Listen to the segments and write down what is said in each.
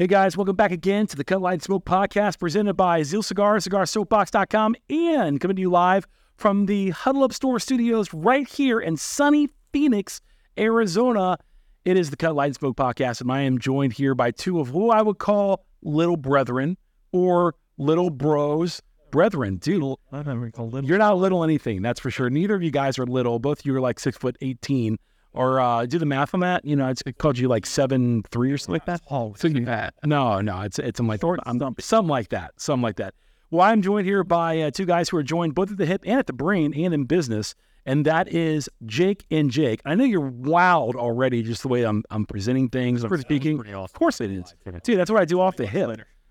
Hey guys, welcome back again to the Cut Light Smoke podcast presented by Zeal Cigar, CigarSoapbox.com, and coming to you live from the Huddle Up Store studios right here in sunny Phoenix, Arizona. It is the Cut Light Smoke podcast, and I am joined here by two of who I would call little brethren or little bros. Brethren, dude, I it. you're not little anything, that's for sure. Neither of you guys are little. Both of you are like six foot eighteen. Or uh, do the math on that. You know, it's, it called you like seven three or something like that. Oh, So you, no, no, it's it's something like I'm, something like that, something like that. Well, I'm joined here by uh, two guys who are joined both at the hip and at the brain and in business, and that is Jake and Jake. I know you're wild already, just the way I'm I'm presenting things, I'm speaking. Of course it is, dude. That's what I do off the hip.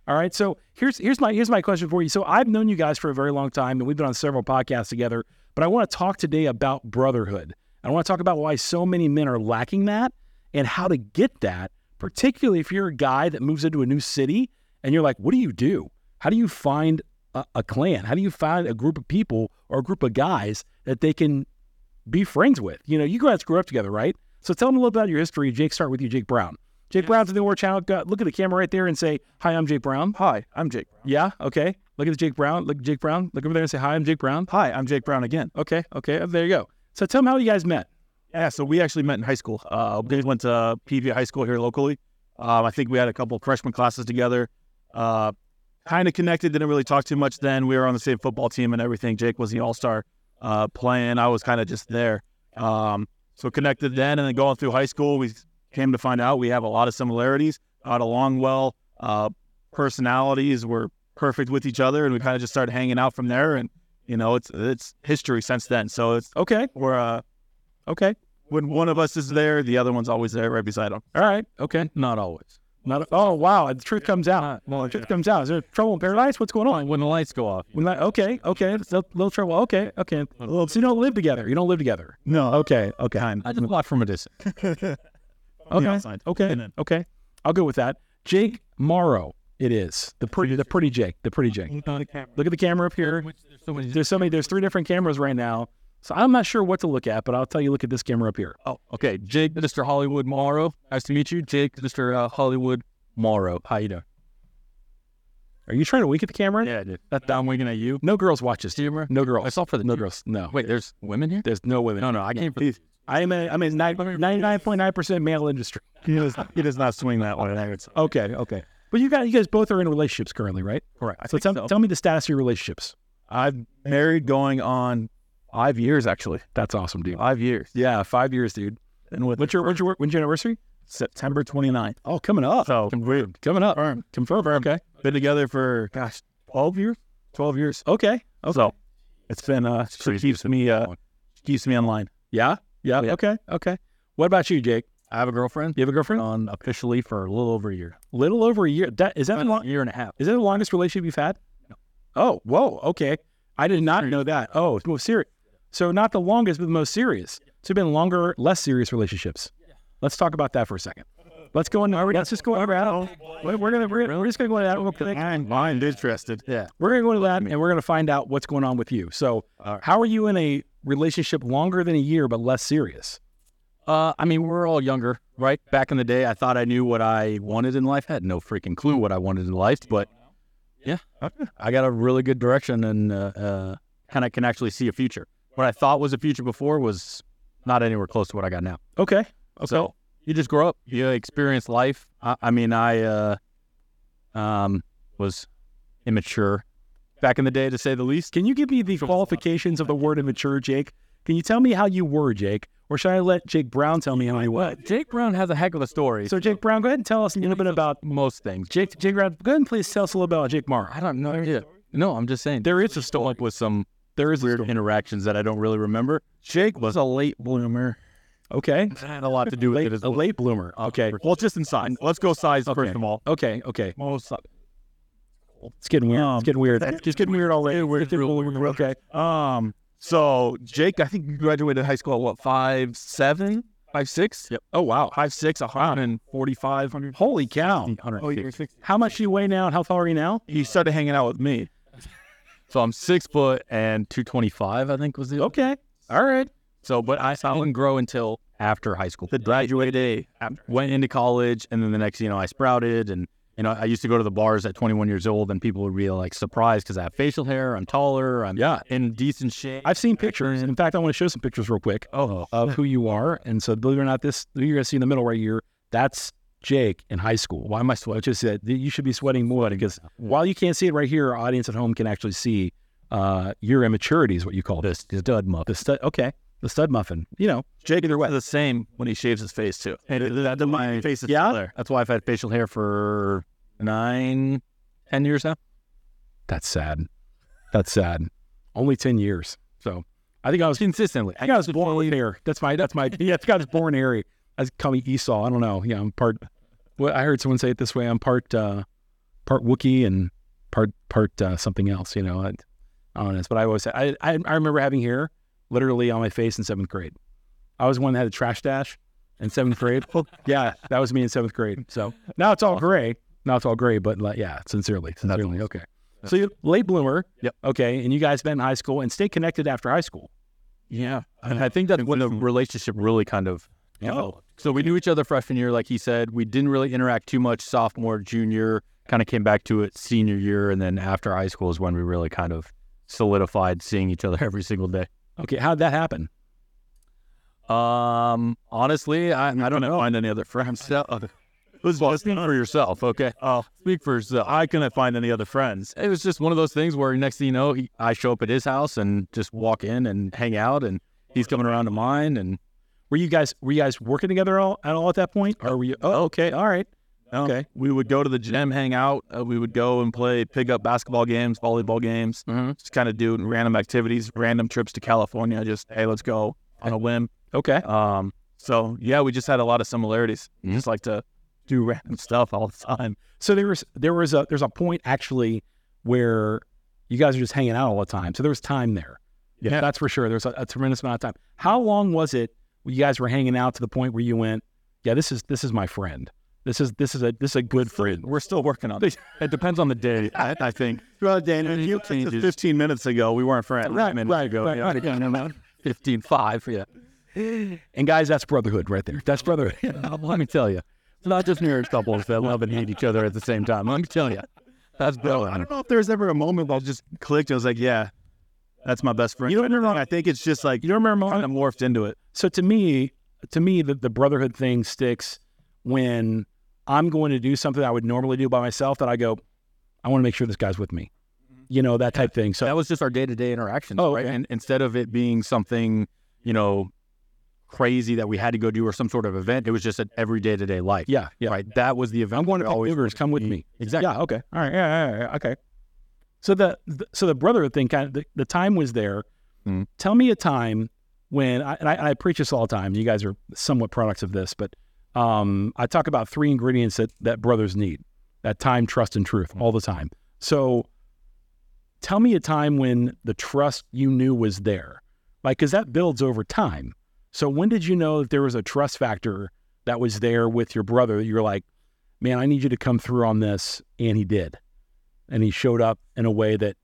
All right. So here's here's my here's my question for you. So I've known you guys for a very long time, and we've been on several podcasts together. But I want to talk today about brotherhood. I want to talk about why so many men are lacking that and how to get that, particularly if you're a guy that moves into a new city and you're like, what do you do? How do you find a, a clan? How do you find a group of people or a group of guys that they can be friends with? You know, you guys grew up together, right? So tell them a little bit about your history. Jake, start with you, Jake Brown. Jake Brown's in the War Channel. Look at the camera right there and say, Hi, I'm Jake Brown. Hi, I'm Jake. Yeah, okay. Look at Jake Brown. Look at Jake Brown. Look over there and say, Hi, I'm Jake Brown. Hi, I'm Jake Brown again. Okay, okay. There you go. So tell them how you guys met. Yeah, so we actually met in high school. Uh, we went to PV High School here locally. Um, I think we had a couple freshman classes together. Uh, kind of connected. Didn't really talk too much then. We were on the same football team and everything. Jake was the all star uh, playing. I was kind of just there. Um, so connected then, and then going through high school, we came to find out we have a lot of similarities. Got along well. Uh, personalities were perfect with each other, and we kind of just started hanging out from there. And you know, it's it's history since then. So it's Okay, we're uh, okay. when one of us is there, the other one's always there right beside him. All right, okay. Not always. Not oh wow, the truth comes out. Well, The truth comes out. Is there trouble in paradise? What's going on? when the lights go off. When I, okay, okay, it's a little trouble. Okay, okay. So you don't live together. You don't live together. No, Okay, okay, I just watch from a distance. okay, okay, okay. I'll go with that. Jake Morrow. It is the pretty, the pretty Jake, the pretty Jake. Look at the camera up here. There's so many. There's so many. There's three different cameras right now. So I'm not sure what to look at, but I'll tell you. Look at this camera up here. Oh, okay. Jake, Mr. Hollywood Morrow. Nice to meet you. Jake, Mr. Uh, Hollywood Morrow. How you doing? Are you trying to wink at the camera? Yeah, dude. That I'm winking at you. No girls watch this. Humor. No girls. I saw for the no girls. No. Wait, there's women here? There's no women. No, no. I came for. I am a I'm a 99.9 percent male industry. He does, he does not swing that. I say. Okay, okay. But you got you guys both are in relationships currently, right? Correct. So tell, tell me the status of your relationships. I'm married going on five years actually. That's awesome, dude. Five years. Yeah, five years, dude. And with What's your what's your when's your anniversary? September 29th. Oh, coming up. So we've Coming up. Confirmed. Confirm. Okay. been together for gosh, 12 years. 12 years. Okay. Okay. So it's been uh so keeps me uh keeps me in line. Yeah. Yeah. Yeah. Okay. Okay. What about you, Jake? I have a girlfriend. You have a girlfriend? On officially for a little over a year. Little over a year. That is that the uh, A long, year and a half. is that the longest relationship you've had? No. Oh, whoa. Okay. I did not know that. Oh, it's most serious. So not the longest, but the most serious. So been longer, less serious relationships. Let's talk about that for a second. Let's go in. Are we, Let's just go over that. We're we're gonna we're, we're just gonna go into that real quick. Mine, mine interested. Yeah. We're gonna go into that and we're gonna find out what's going on with you. So, All right. how are you in a relationship longer than a year but less serious? Uh, I mean, we're all younger, right? Back in the day, I thought I knew what I wanted in life. I had no freaking clue what I wanted in life, but yeah, I got a really good direction and uh, uh, kind of can actually see a future. What I thought was a future before was not anywhere close to what I got now. Okay. Okay. So you just grow up, you experience life. I, I mean, I uh, um, was immature back in the day, to say the least. Can you give me the qualifications of the word immature, Jake? Can you tell me how you were, Jake? Or should I let Jake Brown tell me how you were? Jake Brown has a heck of a story. So, Jake Brown, go ahead and tell us a little bit about most things. Jake. Jake Brown, go ahead and please tell us a little bit about Jake Morrow. I don't know. Yeah. No, I'm just saying. There is a story. with some There is weird interactions that I don't really remember. Jake was a late bloomer. Okay. That had a lot to do with Late, it as a late bloomer. Okay. Well, just in size. Let's go size Okay. first of all. Okay. Okay. Most It's getting weird. Um, it's getting weird. It's getting weird already. It's getting weird. Okay. Um. So Jake, I think you graduated high school at what five seven, five six, Yep. Oh wow. five six, a hundred and forty five hundred. Holy cow. Oh, you're six. How much do you weigh now? and How tall are you now? He started hanging out with me. So I'm six foot and 225, I think was the. Okay. All right. So, but I, I didn't grow until after high school. The graduated. Went into college, and then the next, you know, I sprouted and you know, I used to go to the bars at 21 years old, and people would be like surprised because I have facial hair, I'm taller, I'm Yeah. in decent shape. I've seen pictures. In fact, I want to show some pictures real quick oh, of who you are. And so, believe it or not, this who you're gonna see in the middle right here. That's Jake in high school. Why am I sweating? Just said you should be sweating more because while you can't see it right here, our audience at home can actually see uh, your immaturity is what you call this. the stud muff. The stud. Okay, the stud muffin. You know, Jake either way the same when he shaves his face too. And it- that- my face is Yeah? there. That's why I've had facial hair for nine, ten years now. that's sad. That's sad. Only ten years. So I think I was Consistently. I think I was born hair. That's my that's my yeah. I think I was born hairy. I was me Esau. I don't know. Yeah, I'm part. Well, I heard someone say it this way. I'm part uh, part Wookiee and part part uh, something else. You know, I, I don't know. But I always I, I I remember having hair literally on my face in seventh grade. I was one that had a trash dash in seventh grade. yeah, that was me in seventh grade. So now it's all gray. Now it's all gray. But like, yeah, sincerely, sincerely, okay. So you late bloomer. Yep. Okay, and you guys met in high school and stay connected after high school. Yeah. And I think that's when the relationship really kind of Oh. So we knew each other freshman year, like he said. We didn't really interact too much sophomore, junior, kind of came back to it senior year. And then after high school is when we really kind of solidified seeing each other every single day. Okay, how'd that happen? Um, honestly, I, I don't know. find any other friends. It was well, speak for yourself, okay? Oh, Speak for yourself. I couldn't find any other friends. It was just one of those things where next thing you know, he, I show up at his house and just walk in and hang out, and he's coming around to mine, and Were you guys were you guys working together all, at all at that point? Or were you? Oh, okay, all right. Okay. We would go to the gym, hang out. Uh, we would go and play pick up basketball games, volleyball games, Mhm. just kind of do random activities, random trips to California. Just hey, let's go on a whim. Okay. Um, so yeah, we just had a lot of similarities. Mhm. Just like to do random stuff all the time. So there was there was a there's a point actually where you guys are just hanging out all the time. So there was time there. Yeah. that's for sure. There's a, a tremendous amount of time. How long was it when you guys were hanging out to the point where you went, yeah, this is this is my friend. This is this is a this is a good friend. We're still working on it. it depends on the day. I, I think. Well, Dan, if you changes. 15 minutes ago, we weren't friends. Right, minutes right, ago. right, yeah. right. Yeah, no, no, 15, 5, yeah. And guys, that's brotherhood right there. That's brotherhood. Let me tell you, it's not just marriage couples that love and hate each other at the same time. Let me tell you, that's I don't know if there's ever a moment that just clicked. I was like, yeah, that's my best friend. You don't remember? I think it's just like You don't remember? kind of morphed into it. So to me, to me, the, the brotherhood thing sticks when I'm going to do something I would normally do by myself. That I go, I want to make sure this guy's with me. Mm-hmm. You know that type thing. So that was just our day to day interactions, Oh, right? okay. And instead of it being something, you know, crazy that we had to go do or some sort of event, it was just an every day to day life. yeah, yeah. Right. That was the event. I'm going to always Ubers. Come with me. Exactly. Yeah. Okay. All right. Yeah. yeah, yeah, Okay. So the, the so the brotherhood thing kind of the, the time was there. Mhm. Tell me a time when I, and I, and I preach this all the time. You guys are somewhat products of this, but um, I talk about three ingredients that that brothers need: that time, trust, and truth, all the time. So, tell me a time when the trust you knew was there, like because that builds over time. So, when did you know that there was a trust factor that was there with your brother? You're like, man, I need you to come through on this, and he did, and he showed up in a way that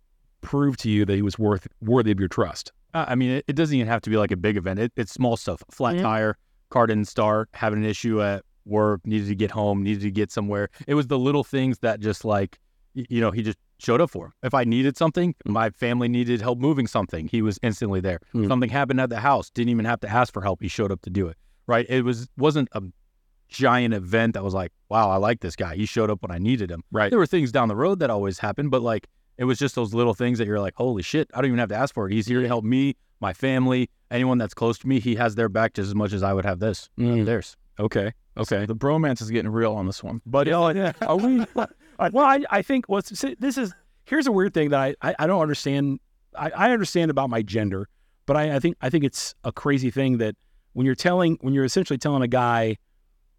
proved to you that he was worth worthy of your trust. Uh, I mean, it, it doesn't even have to be like a big event. It, it's small stuff. Flat tire, car didn't start, having an issue at work, needed to get home, needed to get somewhere. It was the little things that just like, you know, he just showed up for. If I needed something, my family needed help moving something, he was instantly there. Mm. Something happened at the house, didn't even have to ask for help. He showed up to do it. Right. It was wasn't a giant event that was like, wow, I like this guy. He showed up when I needed him. Right. There were things down the road that always happened, but like it was just those little things that you're like, holy shit, I don't even have to ask for it. He's here to help me, my family, anyone that's close to me. He has their back just as much as I would have this. Mm. Theirs. Okay. Okay. The bromance is getting real on this one. But oh, yeah. Are we? Well, I, I think this is here's a weird thing that I, I, I don't understand. I, I understand about my gender, but I, I think I think it's a crazy thing that when you're telling when you're essentially telling a guy,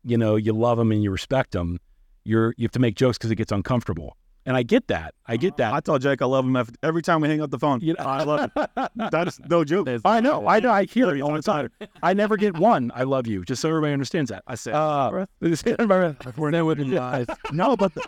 you know, you love him and you respect him, you're you have to make jokes because it gets uncomfortable, and I get that. I get that. I told Jake I love him every, time we hang up the phone. You know- I love it. That is no joke. I know, I know, I hear it all the time. I never get one. I love you, just so everybody understands that. I say, Uh, We're there with guys. no, but the,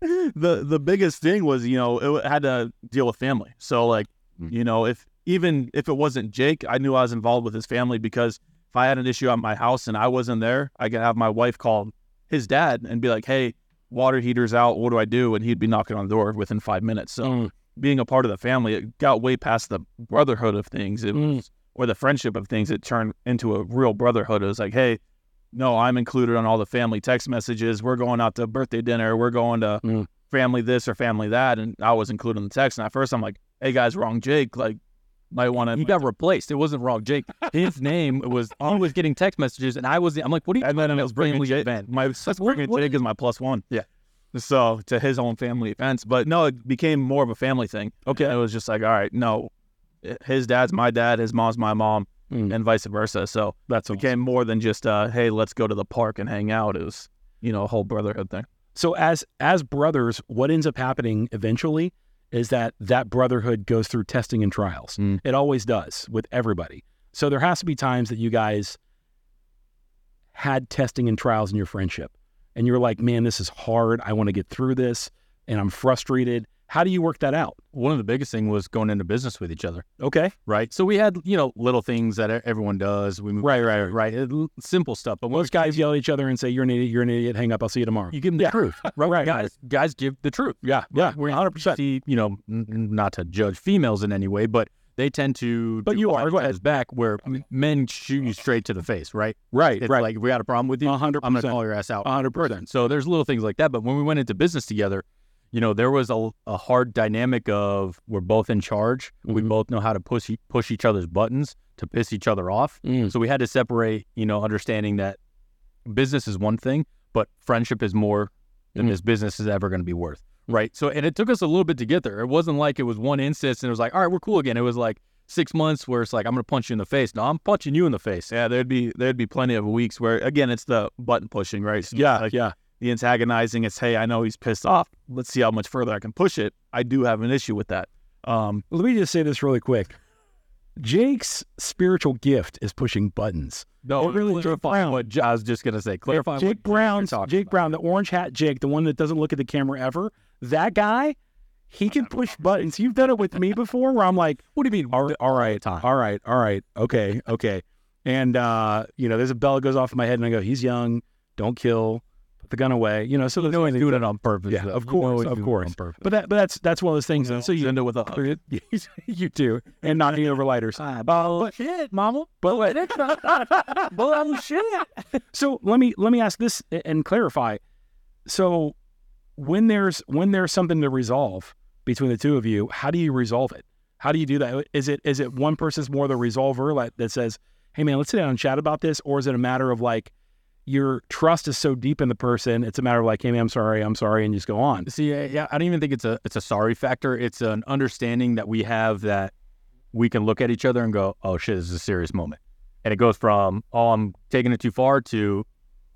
the, the the biggest thing was you know it had to deal with family. So like Mm. you know if even if it wasn't Jake, I knew I was involved with his family because if I had an issue at my house and I wasn't there, I could have my wife call his dad and be like, hey, water heater's out. What do I do? And he'd be knocking on the door within five minutes. So Mm. being a part of the family, it got way past the brotherhood of things. It Mm. was, or the friendship of things. It turned into a real brotherhood. It was like, hey, no, I'm included on all the family text messages. We're going out to birthday dinner. We're going to Mm. family this or family that. And I was included in the text. And at first I'm like, hey guys, wrong Jake. Like, might want to. He got replaced. It wasn't wrong. Jake, his name was, he was getting text messages, and I was, I'm like, what are you And then it was bringing Jake. event? My what- bringing what- Jake is my plus one. Yeah. So to his own family events, but no, it became more of a family thing. Okay, it was just like, all right, no, his dad's my dad, his mom's my mom, Mm. and vice versa. So That's awesome. became more than just, uh, hey, let's go to the park and hang out. It was, you know, a whole brotherhood thing. So as as brothers, what ends up happening eventually is that that brotherhood goes through testing and trials. Mm. It always does with everybody. So there has to be times that you guys had testing and trials in your friendship, and you're like, "Man, this is hard. I want to get through this, and I'm frustrated." How do you work that out? One of the biggest thing was going into business with each other, Okay, right? So we had, you know, little things that everyone does. We right, right, right. right, simple stuff. But Most guys yell at each other and say, "You're an idiot. You're an idiot. Hang up. I'll see you tomorrow." you give them the Yeah. truth, right? Right, Guys, guys give the truth. Yeah, yeah, We're 100. percent see, you know, n- not to judge females in any way, but they tend to. But do you are. behind Go each ahead. Back where m- men shoot you straight to the face, right? Right, It's right. like if we got a problem with you, hundred I'm gonna call your ass out. Hundred percent. So there's little things like that. But when we went into business together, you know, there was a, a hard dynamic of we're both in charge. We Mhm. both know how to push push each other's buttons to piss each other off. Mm. So we had to separate, you know, understanding that business is one thing, but friendship is more than Mhm. this business is ever going to be worth. Right. So, and it took us a little bit to get there. It wasn't like it was one instance and it was like, all right, we're cool again. It was like six months where it's like, I'm going to punch you in the face. No, I'm punching you in the face. Yeah, there'd be there'd be plenty of weeks where again it's the button pushing, right? So Yeah, like yeah. The antagonizing. It's hey, I know he's pissed off. Let's see how much further I can push it. I do have an issue with that. Um, Let me just say this really quick. Jake's spiritual gift is pushing buttons. No, It really- clarify what I was just going to say. Clarify Jake talking Jake about. Brown, the orange hat Jake, the one that doesn't look at the camera ever. That guy, he can push buttons. You've done it with me before, where I'm like, What do you mean? all, all right, all right, all right, okay, okay. And uh, you know, there's a bell that goes off in my head, and I go, he's young, don't kill, the gun away. You know, so You know he's doing it on purpose. Yeah, though. of You know course, of course. on purpose. But that, but that's that's one of those things. though. So you end up with a hug. you do, and not any overlighters. Ah, Bullshit, mama. But Bullshit. So let me let me ask this and clarify. So when there's when there's something to resolve between the two of you, how do you resolve it? How do you do that? Is it is it one person's more the resolver like, that says, "Hey man, let's sit down and chat about this," or is it a matter of like your trust is so deep in the person, it's a matter of like, "Hey man, I'm sorry, I'm sorry," and just go on. See, yeah, I don't even think it's a it's a sorry factor. It's an understanding that we have that we can look at each other and go, "Oh shit, this is a serious moment," and it goes from, "Oh, I'm taking it too far," to,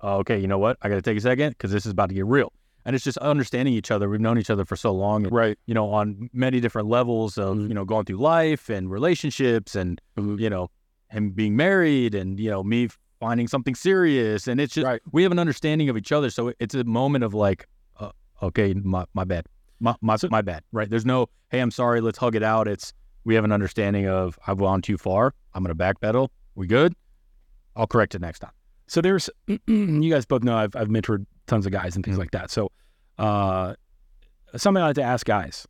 oh, "Okay, you know what? I got to take a second because this is about to get real." And it's just understanding each other. We've known each other for so long, Right. you know, on many different levels of Mhm. you know going through life and relationships, and Mhm. you know, him being married, and you know, me finding something serious, and it's just Right. we have an understanding of each other. So it's a moment of like, uh, okay, my my bad, my my, my bad, right? There's no, hey, I'm sorry, let's hug it out. It's we have an understanding of I've gone too far. I'm gonna backpedal. We good? I'll correct it next time. So there's, you guys both know I've, I've mentored tons of guys and things like that. So, uh, something I like to ask guys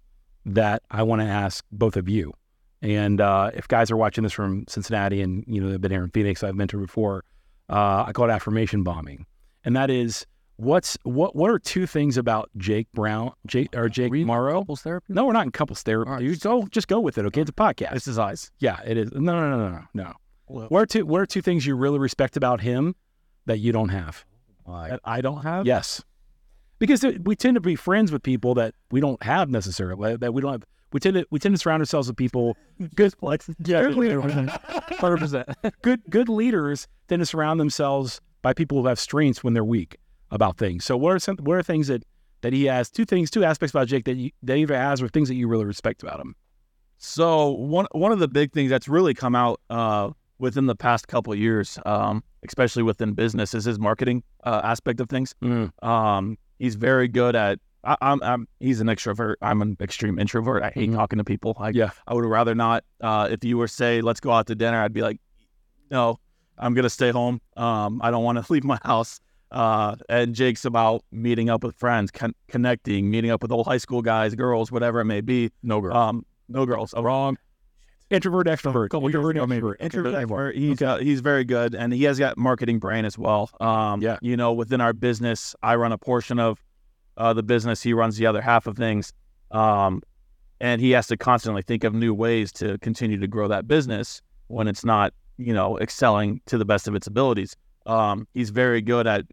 that I want to ask both of you. And uh, if guys are watching this from Cincinnati and you know they've been here in Phoenix, I've mentored before. Uh, I call it affirmation bombing, and that is what's what what are two things about Jake Brown, Jake or Jake Morrow? Couples therapy. No, we're not in couples therapy. Right. You go, just go with it. Okay, it's a podcast. This is eyes. Yeah, it is. No, no, no, no, no. Well- what are two What are two things you really respect about him that you don't have? That I don't have. Yes, because we tend to be friends with people that we don't have necessarily. That we don't have. We tend to we tend to surround ourselves with people. Good, Yeah, hundred percent. Good, good leaders tend to surround themselves by people who have strengths when they're weak about things. So, what are some what are things that that he has? Two things, two aspects about Jake that you, that he either has, or things that you really respect about him. So one one of the big things that's really come out uh, within the past couple of years, um, especially within business, is his marketing uh, aspect of things. Um, he's very good at. I, I'm, I'm. He's an extrovert. I'm an extreme introvert. I hate Mhm. talking to people. I, Yeah. I would rather not. Uh, if you were say, let's go out to dinner, I'd be like, no, I'm gonna stay home. Um, I don't want to leave my house. Uh, and Jake's about meeting up with friends, con- connecting, meeting up with old high school guys, girls, whatever it may be. No girls. Um, no girls. Oh, Wrong. Introvert, extrovert. couple Introvert, extrovert. Introvert, extrovert. He's uh, he's very good, and he has got marketing brain as well. Um, Yeah. you know, within our business, I run a portion of uh, the business. He runs the other half of things, um, and he has to constantly think of new ways to continue to grow that business when it's not, you know, excelling to the best of its abilities. Um, he's very good at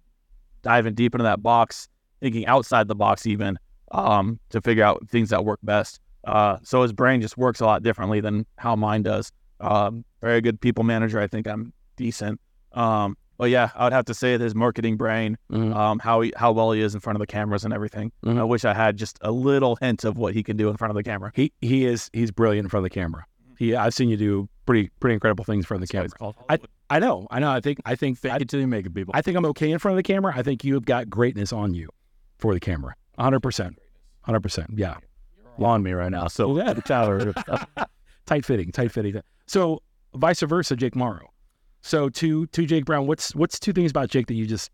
diving deep into that box, thinking outside the box, even um, to figure out things that work best. Uh, so his brain just works a lot differently than how mine does. Um, very good people manager. I think I'm decent. Um, but yeah, I would have to say that his marketing brain, Mhm. um, how he, how well he is in front of the cameras and everything. Mhm. I wish I had just a little hint of what he can do in front of the camera. He he is he's brilliant in front of the camera. He I've seen you do pretty pretty incredible things in front of the camera. I I know I know I think I think Fake I, it till you make it, people. I think I'm okay in front of the camera. I think you have got greatness on you for the camera. 100 percent, 100 percent. Yeah, on me right now. So yeah, Tyler. tight fitting, tight fitting. So vice versa, Jake Morrow. So to to Jake Brown, what's what's two things about Jake that you just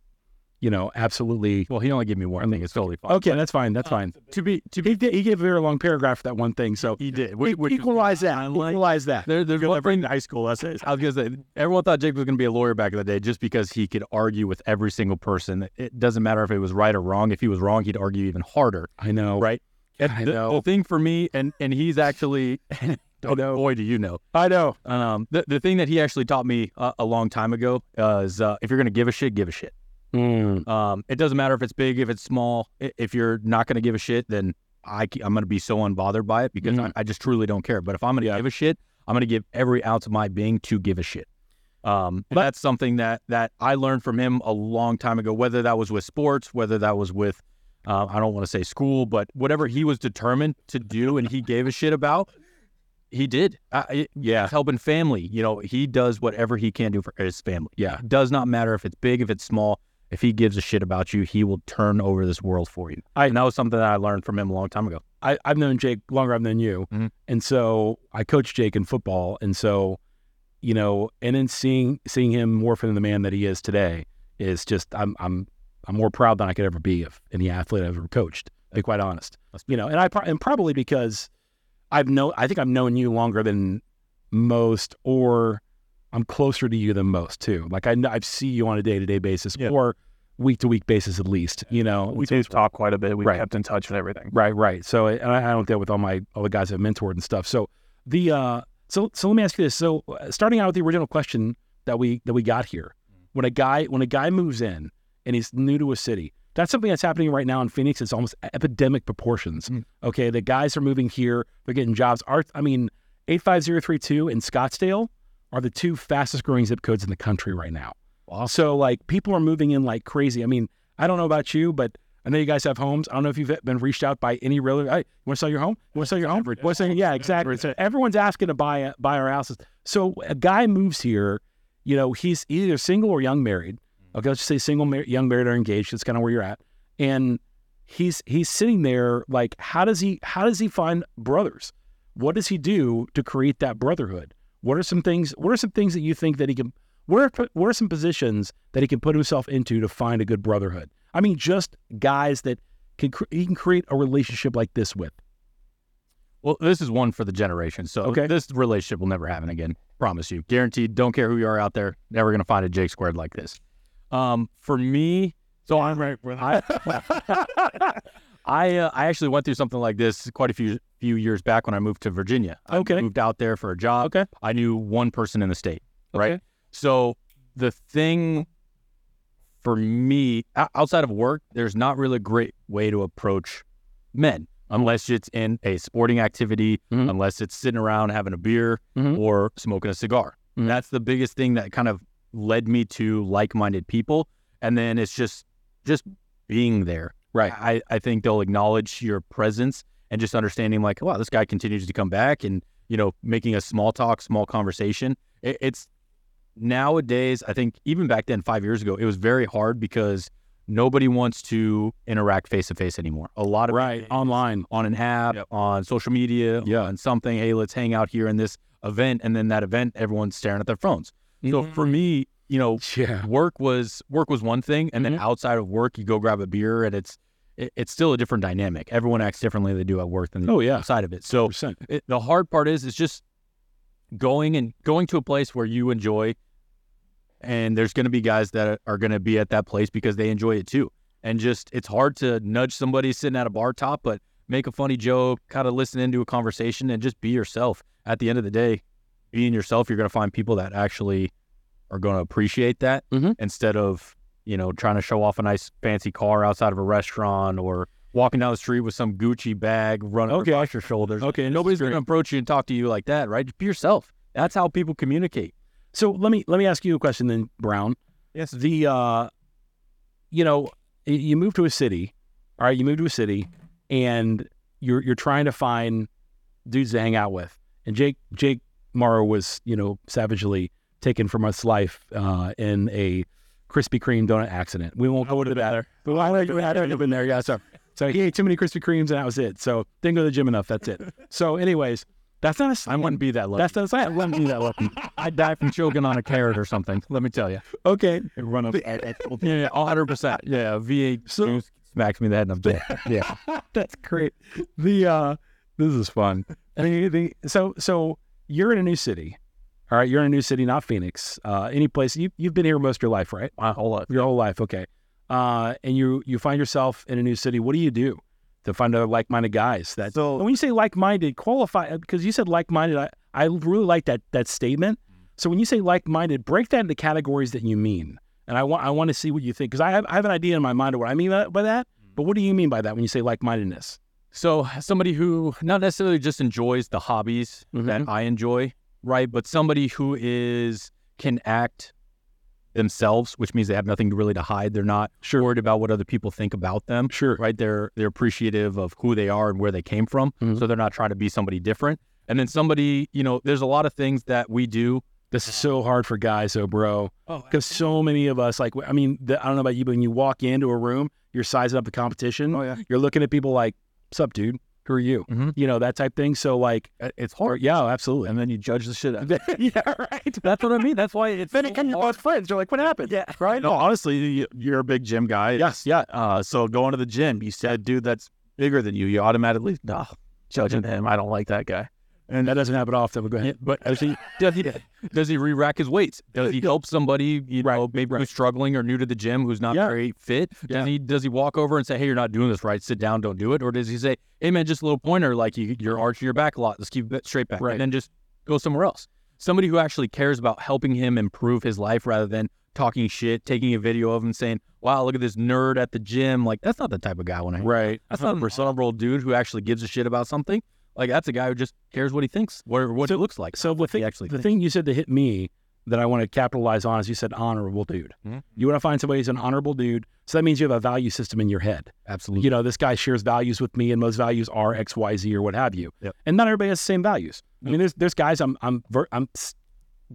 you know absolutely well, he only gave me one thing. It's totally fine. okay? That's fine. That's um, fine. To be to He did, he gave a very long paragraph for that one thing. So he did. Which, which, equalize that. I like- Equalize that. there, there's one thing. high school essays. I was gonna say everyone thought Jake was gonna be a lawyer back in the day just because he could argue with every single person. It doesn't matter if it was right or wrong. If he was wrong, he'd argue even harder. I know. Right. And I the, know. the thing for me, and and he's actually, I know. boy, do you know. I know. Um, the, the thing that he actually taught me uh, a long time ago uh, is uh, if you're gonna give a shit, give a shit. Mm, Um, it doesn't matter if it's big, if it's small. If you're not gonna give a shit, then I, am gonna be so unbothered by it because Mhm. I, I just truly don't care. But if I'm gonna Yeah. give a shit, I'm gonna give every ounce of my being to give a shit. Um, and that's something that that I learned from him a long time ago. Whether that was with sports, whether that was with uh, I don't want to say school, but whatever he was determined to do and he gave a shit about, he did. Yeah. helping family. You know, he does whatever he can do for his family. Yeah. It does not matter if it's big, if it's small. If he gives a shit about you, he will turn over this world for you. I- and that was something that I learned from him a long time ago. I, I've known Jake longer I've known you, Mhm. and so I coached Jake in football, and so you know, and then seeing seeing him morph into the man that he is today is just I'm I'm I'm more proud than I could ever be of any athlete I've ever coached. To be quite honest, you know, and I pro- and probably because I've known I think I've known you longer than most, or I'm closer to you than most too. Like I I see you on a day to day basis Yeah. or week to week basis at least. You know, We do talk quite a bit. We've Right. kept in touch and everything. Right, right. So, and I, I don't deal with all my all the guys I've mentored and stuff. So the uh, so so let me ask you this. So uh, starting out with the original question that we that we got here, when a guy when a guy moves in and he's new to a city, that's something that's happening right now in Phoenix. It's almost epidemic proportions. Mm. Okay, the guys are moving here. They're getting jobs. Our, I mean, eight five zero three two in Scottsdale are the two fastest growing zip codes in the country right now. Wow. So like people are moving in like crazy. I mean, I don't know about you, but I know you guys have homes. I don't know if you've been reached out by any realtor. Hey, you want to sell your home? You want to sell your home? You wanna yeah, exactly. So everyone's asking to buy buy our houses. So a guy moves here. You know, he's either single or young married. Okay, let's just say single, mar- young married, or engaged. That's kind of where you're at. And he's he's sitting there like, how does he how does he find brothers? What does he do to create that brotherhood? What are some things? What are some things that you think that he can? What are, what are some positions that he can put himself into to find a good brotherhood? I mean, just guys that can cre- he can create a relationship like this with. Well, this is one for the generation. So Okay. this relationship will never happen again. Promise you. Guaranteed. Don't care who you are out there. Never going to find a Jake squared like this. Um, for me, so I'm right. I, I, uh, I actually went through something like this quite a few few years back when I moved to Virginia. I moved out there for a job. Okay. I knew one person in the state. Right. Okay. So the thing for me outside of work, there's not really a great way to approach men unless it's in a sporting activity, Mhm. unless it's sitting around having a beer Mhm. or smoking a cigar. Mhm. That's the biggest thing that kind of led me to like-minded people. And then it's just just being there. Right. I, I think they'll acknowledge your presence and just understanding like, wow, this guy continues to come back and, you know, making a small talk, small conversation. It, it's nowadays, I think even back then, five years ago, it was very hard because nobody wants to interact face to face anymore. A lot of Right. Online. on an app, Yep. on social media, Yeah. on something. Hey, let's hang out here in this event, and then that event, everyone's staring at their phones. So Mhm. for me, you know, Yeah. work was work was one thing, and Mhm. then outside of work, you go grab a beer, and it's it, it's still a different dynamic. Everyone acts differently than they do at work than Oh yeah. outside of it. So it, the hard part is is just going and going to a place where you enjoy and there's going to be guys that are going to be at that place because they enjoy it too and just it's hard to nudge somebody sitting at a bar top but make a funny joke kind of listen into a conversation and just be yourself at the end of the day being yourself you're going to find people that actually are going to appreciate that Mhm. instead of you know trying to show off a nice fancy car outside of a restaurant or walking down the street with some Gucci bag running Okay. across your shoulders Okay. Nobody's going to approach you and talk to you like that, right? Just be yourself. That's how people communicate. So let me let me ask you a question then, Brown. Yes. The uh, you know, you move to a city, all right. You move to a city, and you're you're trying to find dudes to hang out with. And Jake Jake Morrow was you know savagely taken from us life uh, in a Krispy Kreme donut accident. We won't go into that. But I know you had to have been there. Yeah. So so he ate too many Krispy Kremes and that was it. So didn't go to the gym enough. That's it. So anyways, that's not a I wouldn't be that lucky. That's that's I wouldn't be that lucky. I'd die from choking on a carrot or something. Let me tell you. Okay. Run up. yeah, yeah, hundred percent. Yeah, V8 So- smacks me in the head and I'm dead. Yeah. That's great. The uh this is fun. the, the so so you're in a new city. All right, you're in a new city, not Phoenix. Uh any place you you've been here most of your life, right? My whole life. Your whole life, okay. Uh and you you find yourself in a new city. What do you do to find other like-minded guys that So- when you say like-minded, qualify because you said like-minded, I, I really like that that statement. So when you say like-minded, break that into categories that you mean. And I want I want to see what you think because I have I have an idea in my mind of what I mean by, by that. But what do you mean by that when you say like-mindedness? So somebody who not necessarily just enjoys the hobbies that Mhm. I enjoy, right? But somebody who is can act themselves, which means they have nothing really to hide. They're not Sure. worried about what other people think about them. Sure. right? They're they're appreciative of who they are and where they came from, Mhm. so they're not trying to be somebody different. And then somebody, you know, there's a lot of things that we do. This is so hard for guys, though, bro. Oh, Because so many of us, like, I mean, the, I don't know about you, but when you walk into a room, you're sizing up the competition. Oh yeah. You're looking at people like, "Sup, dude? Who are you?" Mhm. You know that type thing. So, like, it's hard. yeah, absolutely. And then you judge the shit out. of yeah, right. That's what I mean. That's why it's Then so again, you're both friends. You're like, "What happened?" Yeah. right. No, honestly, you- you're a big gym guy. Yes, yeah. Uh, so going to the gym, you said, dude, that's bigger than you. You automatically, nah, judging him. I don't like that guy. And that doesn't happen often. But go ahead. but does he does he does he re-rack his weights? Does he help somebody you know maybe right. who's struggling or new to the gym who's not Yeah. very fit? Does Yeah. he does he walk over and say, "Hey, you're not doing this right. Sit down. Don't do it," or does he say, "Hey, man, just a little pointer, like you, you're arching your back a lot. Let's keep it straight back, Right. and then just go somewhere else." Somebody who actually cares about helping him improve his life rather than talking shit, taking a video of him saying, "Wow, look at this nerd at the gym." Like that's not the type of guy when I want to. Right. That's not a honorable dude who actually gives a shit about something. Like that's a guy who just cares what he thinks, what what it looks like. So the thing, actually the thinks. thing you said to hit me that I want to capitalize on is you said honorable dude. Mhm. You want to find somebody who's an honorable dude. So that means you have a value system in your head. Absolutely. You know, this guy shares values with me, and those values are X, Y, Z, or what have you. Yep. And not everybody has the same values. I mean, there's there's guys I'm I'm ver- I'm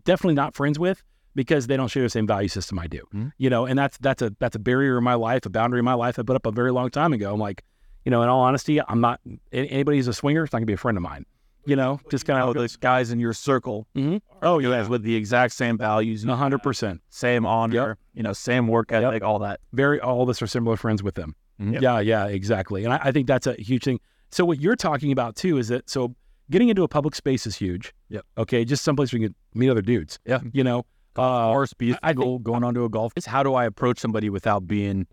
definitely not friends with because they don't share the same value system I do. Mhm. You know, and that's that's a that's a barrier in my life, a boundary in my life I put up a very long time ago. I'm like, you know, in all honesty, I'm not anybody who's a swinger. It's not gonna be a friend of mine. You know, just kind of those guys in your circle. Mhm. Oh, you guys with the exact same values, hundred percent. same honor, you know, same work ethic, all that. very all of us are similar friends with them. Mhm. Yeah, yeah, exactly. And I, I think that's a huge thing. So what you're talking about too is that so getting into a public space is huge. Yep. Okay, just someplace where you can meet other dudes. Yeah. You know. Uh, horse beast I go, going onto a golf. It's how do I approach somebody without being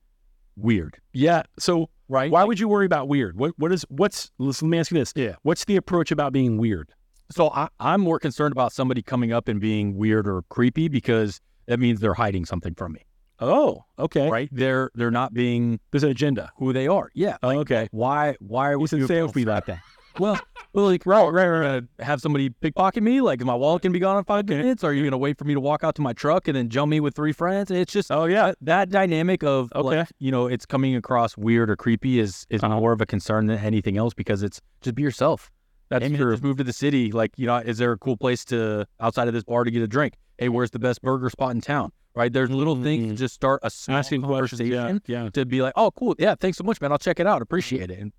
weird? yeah. So Right. why would you worry about weird? What what is what's let me ask you this. Yeah. What's the approach about being weird? So I, I'm more concerned about somebody coming up and being weird or creepy because that means they're hiding something from me. Oh, okay. Right? They're they're not being There's an agenda. who they are. Yeah. Oh, okay. Why why said you approach me like that? Well, well, like, right, right, right. Have somebody pickpocket me? Like, my wallet can be gone in five minutes? Are you gonna wait for me to walk out to my truck and then jump me with three friends? It's just, Oh yeah. that dynamic of Okay. like, you know, it's coming across weird or creepy is is Uh-huh. more of a concern than anything else because it's just be yourself. That's hey, true. Just move to the city. Like, you know, is there a cool place to outside of this bar to get a drink? Hey, where's the best burger spot in town? Right? There's little things to Mhm. just start a Asking questions. Yeah. conversation Yeah. to be like, oh, cool, yeah, thanks so much, man. I'll check it out, appreciate it, and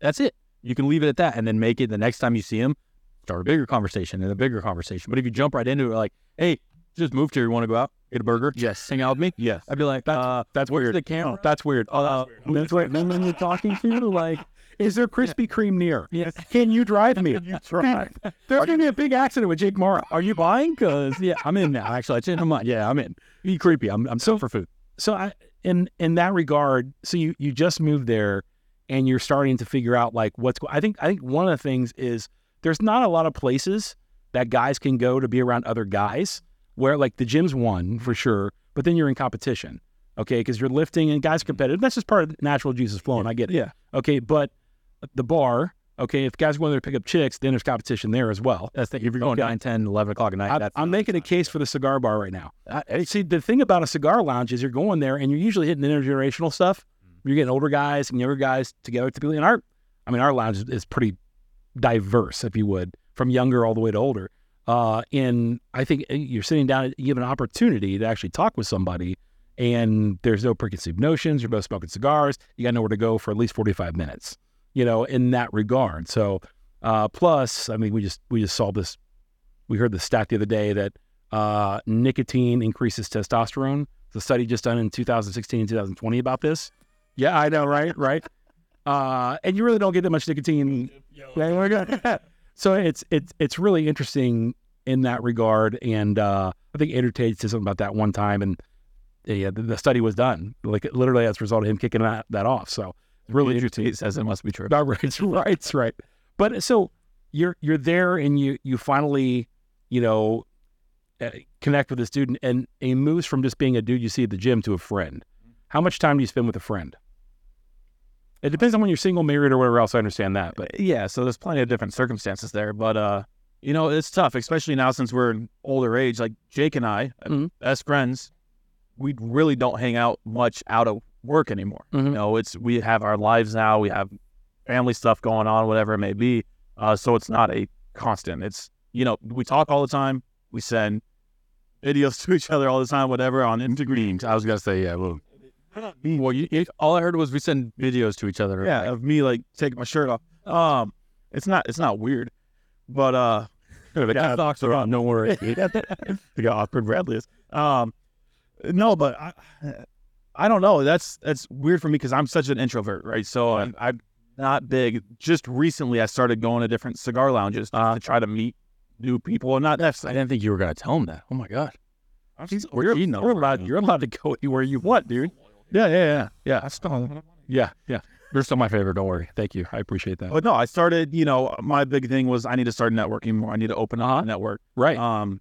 that's it. You can leave it at that, and then make it the next time you see him, start a bigger conversation and a bigger conversation. But if you jump right into it, like, hey, just moved here. You want to go out, get a burger, Yes. hang out with me? Yes. I'd be like, That's- uh, That's weird. the camera? That's weird. Uh, that's weird. Then when you're talking to you, like, is there Krispy Kreme near? Yes. Can you drive me? You try. There's gonna be a big accident with Jake Morrow. Are you buying? Cause yeah, I'm in now. Actually, I changed my mind. Yeah, I'm in. Be creepy. I'm I'm so for food. So I, in in that regard, so you you just moved there, and you're starting to figure out like what's. go- I think I think one of the things is there's not a lot of places that guys can go to be around other guys where like the gym's one for sure, but then you're in competition, okay? Because you're lifting and guys are mm-hmm. competitive. That's just part of natural juices flowing. I get it. Yeah. Okay, but the bar, okay, if guys go in there to pick up chicks, then there's competition there as well. That's the, if you're oh, going Okay. 9, 10, 11 o'clock at night. I, I'm making a case for the cigar bar right now. Uh, I, See, the thing about a cigar lounge is you're going there and you're usually hitting intergenerational stuff. You're getting older guys and younger guys together typically. And our, I mean, our lounge is- pretty diverse, if you would, from younger all the way to older. Uh, and I think uh, you're sitting down, you have an opportunity to actually talk with somebody, and there's no preconceived notions. You're both smoking cigars. You got nowhere to go for at least 45 minutes, you know, in that regard. So, uh, plus, I mean, we just we just saw this. We heard the stat the other day that uh, nicotine increases testosterone. The study just done in 2016 and 2020 about this. Yeah, I know, right? Right. Uh, and you really don't get that much nicotine. Yeah, we're good. so it's it's it's really interesting in that regard. And uh, I think Andrew Tate said something about that one time, and yeah, the, the study was done like literally as a result of him kicking that, that off. So it's really interesting. It says it must be true. No, right, it's right, it's right. But so you're you're there, and you you finally, you know, uh, connect with a student, and, and he moves from just being a dude you see at the gym to a friend. How much time do you spend with a friend? It depends on when you're single, married, or whatever else. I understand that, but yeah, so there's plenty of different circumstances there, but uh, you know, it's tough, especially now since we're in older age. Like Jake and I, uh, Mhm. best friends, we really don't hang out much out of work anymore. Mhm. You know, it's we have our lives now, we have family stuff going on, whatever it may be. Uh, so it's not a constant. It's you know, we talk all the time. We send videos to each other all the time, whatever on Instagram. I was gonna say yeah. Well, well you, you, all I heard was we send videos to each other. Yeah, of me like taking my shirt off. Um, it's not it's not weird, but uh, the Yeah. socks are on. Don't worry. we got awkward Bradley is. Um, no, but I, I don't know. That's that's weird for me because I'm such an introvert, right? So I'm, I'm not big. Just recently, I started going to different cigar lounges to try to meet new people, and not that's I didn't think you were gonna tell him that. Oh my god. you're, you're allowed you're allowed to go anywhere you want, dude. Yeah, yeah, yeah, yeah. That's still, yeah, yeah. You're still my favorite. Don't worry. Thank you. I appreciate that. But no, I started. You know, my big thing was I need to start networking more. I need to open up Uh-huh. a network. Right. Um,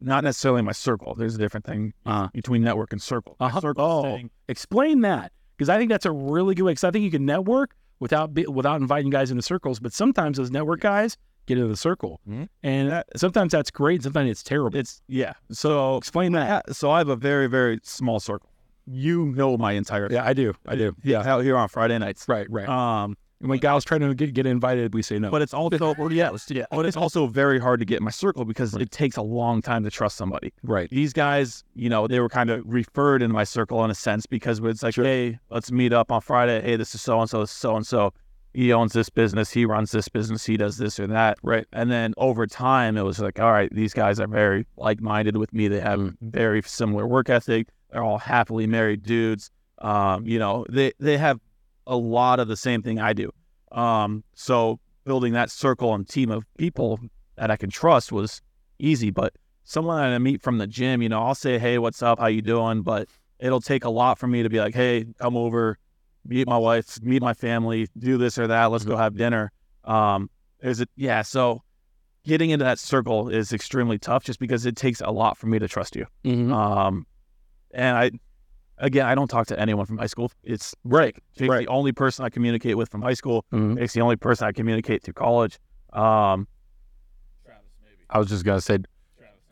not necessarily my circle. There's a different thing Uh-huh. between network and circle. Uh-huh. circle Oh. thing- Explain that because I think that's a really good way. Because I think you can network without be, without inviting guys into circles, but sometimes those network guys get into the circle, Mhm. and that, sometimes that's great. Sometimes it's terrible. It's yeah. So Explain that. Yeah, so I have a very, very small circle. You know my entire Yeah, I do. I do. yeah out here on Friday nights. Right, right. Um, And when gals try to get, get invited, we say no. but it's also yeah, yeah, but it's also very hard to get in my circle because it takes a long time to trust somebody. right. These guys, you know, they were kind of referred in my circle in a sense because it's like, hey, let's meet up on Friday. Hey, this is so and so, so and so. He owns this business. He runs this business. He does this or that. Right. And then over time, it was like, all right, these guys are very like minded with me. They have Mm. very similar work ethic. They're all happily married dudes. Um, you know, they they have a lot of the same thing I do. Um, so building that circle and team of people that I can trust was easy. But someone that I meet from the gym, you know, I'll say, hey, what's up? How you doing? But it'll take a lot for me to be like, hey, come over, meet my wife, meet my family, do this or that. Let's go have dinner. Um, is it? Yeah. So getting into that circle is extremely tough just because it takes a lot for me to trust you. Mhm. Um, and I, again, I don't talk to anyone from high school. It's Right. Jake's Right. the only person I communicate with from high school. Mhm. Jake's the only person I communicate through college. Um, Travis, maybe. I was just gonna say.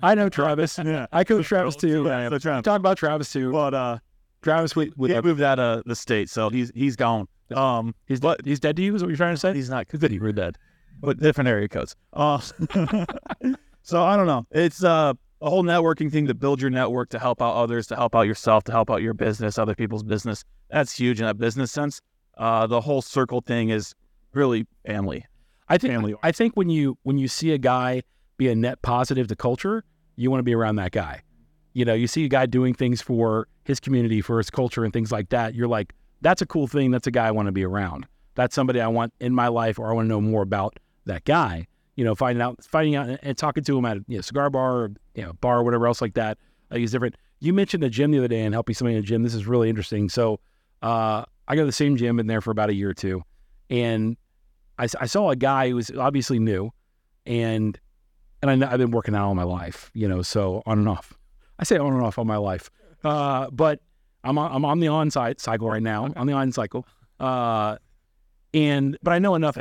I know Travis. yeah. I coach Travis too. Yeah, so Travis. Talk about Travis too. But uh, Travis with, with he moved out of the state, so he's he's gone. Um, he's dead, he's dead to you. Is what you're trying to say? he's not because he were dead, but different area codes. Uh, so I don't know. It's uh, a whole networking thing to build your network, to help out others, to help out yourself, to help out your business, other people's business. That's huge in a business sense. Uh, the whole circle thing is really family. I think family I think when you when you see a guy be a net positive to culture, you want to be around that guy. You know, you see a guy doing things for his community, for his culture, and things like that. You're like, that's a cool thing. That's a guy I want to be around. That's somebody I want in my life, or I want to know more about that guy. You know, finding out, finding out, and, talking to him at a you know, cigar bar, or, you know, bar, or whatever else like that. Like he's different. You mentioned the gym the other day and helping somebody in the gym. This is really interesting. So, uh, I go to the same gym, been there for about a year or two, and I, I saw a guy who was obviously new, and and I, know- I've been working out all my life, you know, so on and off. I say on and off all my life, uh, but I'm on, I'm on the on cycle right now, on the on cycle, uh, and but I know enough.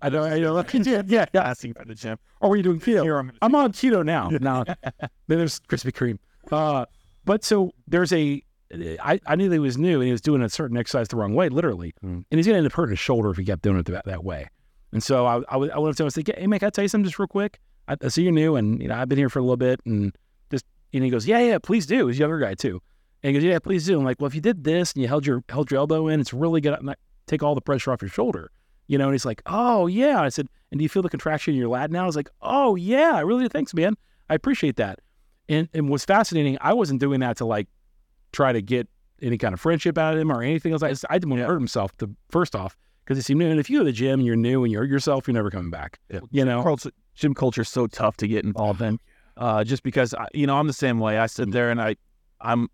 I know, I know, yeah, yeah, yeah. Asking for the gym. Or were you doing keto? Here, I'm I'm on keto now. Now, then there's Krispy Kreme. Uh, but so there's a, I, I knew that he was new and he was doing a certain exercise the wrong way, literally. Mm. And he's going to end up hurting his shoulder if he kept doing it that, that way. And so I, I, I went up to him and said, hey, man, can I tell you something just real quick? I, I see you're new and, you know, I've been here for a little bit and just, and he goes, yeah, yeah, please do. He's a younger guy too. And he goes, yeah, please do. I'm like, well, if you did this and you held your, held your elbow in, it's really going to take all the pressure off your shoulder. You know, and he's like, oh, yeah. I said, and do you feel the contraction in your lat now? I was like, oh, yeah, I really do. Thanks, man. I appreciate that. And, and what's fascinating, I wasn't doing that to like try to get any kind of friendship out of him or anything else. I, just, I didn't want to hurt himself, to, first off, because he seemed new. And if you go to the gym and you're new and you hurt yourself, you're never coming back. Yeah. You know? Gym culture is so tough to get involved in. Uh, just because I, you know I'm the same way. I sit there and I, I'm,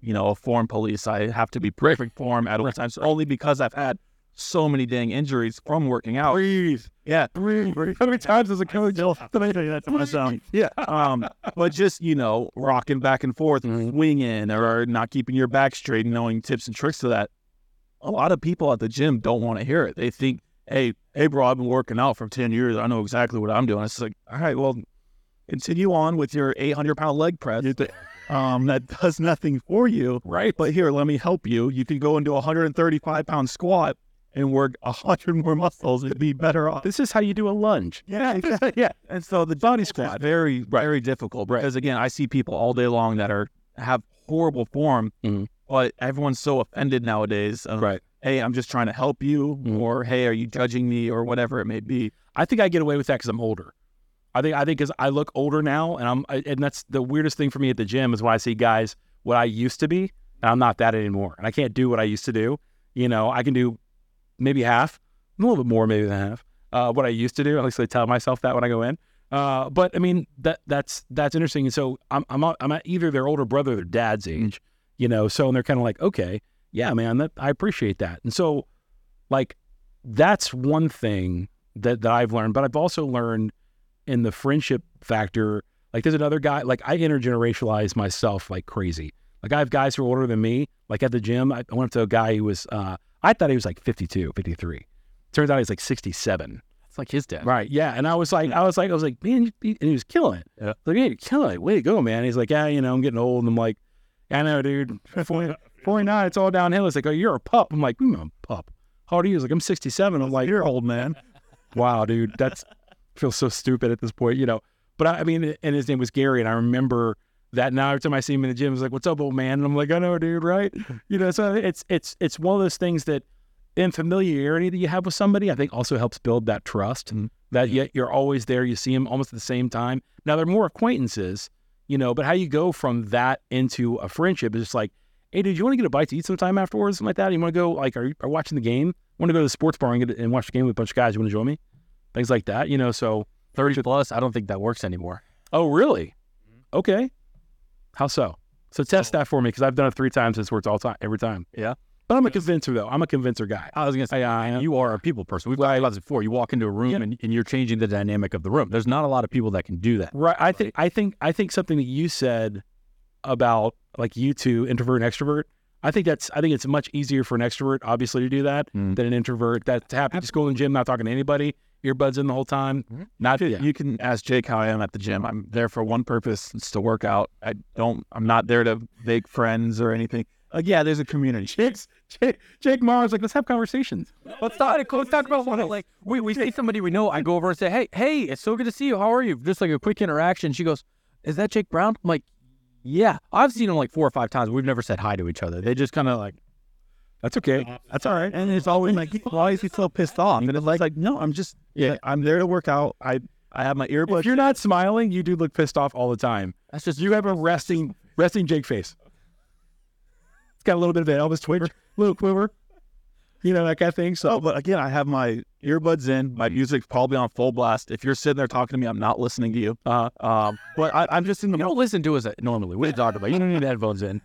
you know, a form police. I have to be perfect form at all times. Only because I've had so many dang injuries from working out. Breathe. Yeah, Breathe. breathe. How many times as a coach? still have to say that to myself. Yeah. Um, but just you know, rocking back and forth, Mhm. swinging, or not keeping your back straight, and knowing tips and tricks to that. A lot of people at the gym don't want to hear it. They think, "Hey, hey, bro, I've been working out for ten years. I know exactly what I'm doing." It's like, all right, well, continue on with your 800 pound leg press. Um, that does nothing for you, Right. but here, let me help you. You can go into a 135 pound squat and work a hundred more muscles and be better off. This is how you do a lunge. Yeah, exactly. yeah. And so the body squat very, very difficult because again, I see people all day long that are have horrible form, Mhm. but everyone's so offended nowadays. Of, Right. Hey, I'm just trying to help you, Mhm. or hey, are you judging me, or whatever it may be. I think I get away with that because I'm older. I think I think because I look older now, and I'm I, and that's the weirdest thing for me at the gym is when I see guys what I used to be, and I'm not that anymore, and I can't do what I used to do. You know, I can do maybe half, a little bit more maybe than half uh, what I used to do. At least I tell myself that when I go in. Uh, but I mean that that's that's interesting. And so I'm I'm at- I'm at either their older brother or their dad's age, you know. So and they're kind of like, okay, yeah, man, that I appreciate that. And so, like, that's one thing that that I've learned. But I've also learned in the friendship factor. Like, there's another guy. Like, I intergenerationalize myself like crazy. Like, I have guys who are older than me. Like at the gym, I I went up to a guy who was. Uh, I thought he was like 52, 53. Turns out he's like 67. It's like his dad. Right. Yeah. And I was like, I was like, I was like, man, and he was killing it. Yeah. Like, man, you're killing it. Way to go, man. He's like, yeah, you know, I'm getting old. And I'm like, I know, dude. 40 49, it's all downhill. It's like, oh, you're a pup. I'm like, I'm a pup. How old are you? He's like, I'm 67. I'm like, You're old oh, man. wow, dude, that's feels so stupid at this point, you know. But I, I mean, and his name was Gary, and I remember that now every time I see him in the gym, he's like, "What's up, old man?" And I'm like, "I know, dude, right?" You know, so it's it's it's one of those things that in familiarity that you have with somebody, I think also helps build that trust. Mhm. That yet you're always there, you see them almost at the same time. Now they're more acquaintances, you know, but how you go from that into a friendship is just like, hey, dude, you want to get a bite to eat sometime afterwards, something like that? You want to go, like, are you are watching the game? Want to go to the sports bar and, get, and watch the game with a bunch of guys? You want to join me? Things like that, you know. So, 30 plus, I don't think that works anymore. oh, really? Okay. How so? So test that for me because I've done it three times. And it's worked all time, every time. Yeah. But I'm a convincer though. I'm a convincer guy. I was going to say, I, I you are a people person. We've talked about this before. You walk into a room Yeah. and, and you're changing the dynamic of the room. There's not a lot of people that can do that. Right. I think I think I think something that you said about like you two, introvert and extrovert. I think that's I think it's much easier for an extrovert, obviously, to do that Mm. than an introvert. That's happy just going to the gym, not talking to anybody, earbuds in the whole time. Mhm. Not You- yeah. You can ask Jake how I am at the gym. I'm there for one purpose: it's to work out. I don't. I'm not there to make friends or anything. Like, yeah, there's a community. Jake's, Jake, Jake Morrow's like let's have conversations. Let's talk, let's talk about one. Like, we, we see somebody we know. I go over and say, hey, hey, it's so good to see you. How are you? Just like a quick interaction. She goes, is that Jake Brown? I'm like, yeah. I've seen him like four or five times. We've never said hi to each other. They just kind of like, That's okay. That's all right. And it's always like, why is he so pissed off? And it's like, no, I'm just, yeah, I'm there to work out. I, I have my earbuds. If you're not smiling, you do look pissed off all the time. that's just You have a resting. resting Jake face. It's got a little bit of an Elvis twitch, little quiver, you know that kind of thing. So, Oh, but again, I have my earbuds in. My music's probably on full blast. If you're sitting there talking to me, I'm not listening to you. Uh, um, but I, I'm just in the You don't listen to us normally. What are you talking about? You don't need headphones in.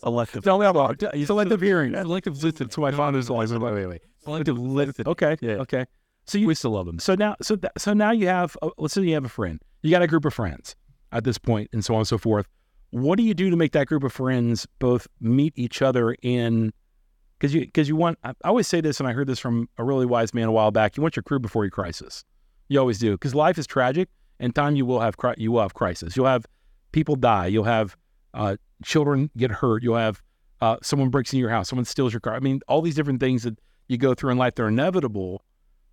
Selective. tell me about selective hearing. Selective listen. So my father's always wait, wait, wait. Selective listen. Okay, Yeah. okay. So you We still love them. So now, so that, so now you have. Uh, let's say you have a friend. You got a group of friends at this point, and so on and so forth. What do you do to make that group of friends both meet each other in? Because you because you want. I I always say this, and I heard this from a really wise man a while back. You want your crew before your crisis. You always do, because life is tragic, and time you will have cri- you will have crisis. You'll have people die. You'll have uh, children get hurt. You'll have uh, someone breaks in your house. Someone steals your car. I mean, all these different things that you go through in life. They're inevitable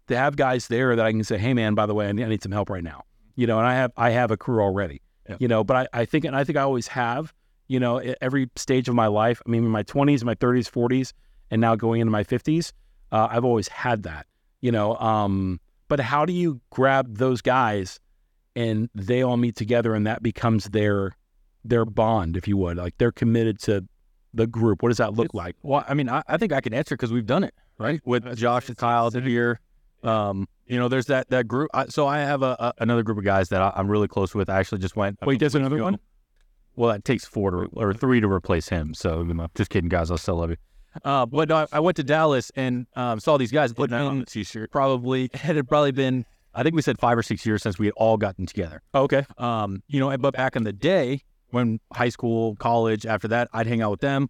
to have guys there that I can say, "Hey, man, by the way, I need, I need some help right now." You know, and I have I have a crew already. Yeah. You know, but I, I think and I think I always have. You know, every stage of my life. I mean, in my twenties, my thirties, forties, and now going into my fifties, uh, I've always had that. You know, um, but how do you grab those guys and they all meet together and that becomes their their bond, if you would, like they're committed to the group. What does that look It's- like? Well, I mean, I, I think I can answer because we've done it right with Josh and Kyle here. Um, you know, there's that that group. I, so I have a, a another group of guys that I, I'm really close with. I actually just went. Wait, there's another ago. one? Well, that takes four to or three to replace him. So you know, just kidding, guys. I still love you. Uh, but no, I, I went to Dallas and um, saw these guys. Put on the t-shirt. Probably it had probably been. I think we said five or six years since we had all gotten together. Okay. Um, you know, but back in the day, when high school, college, after that, I'd hang out with them.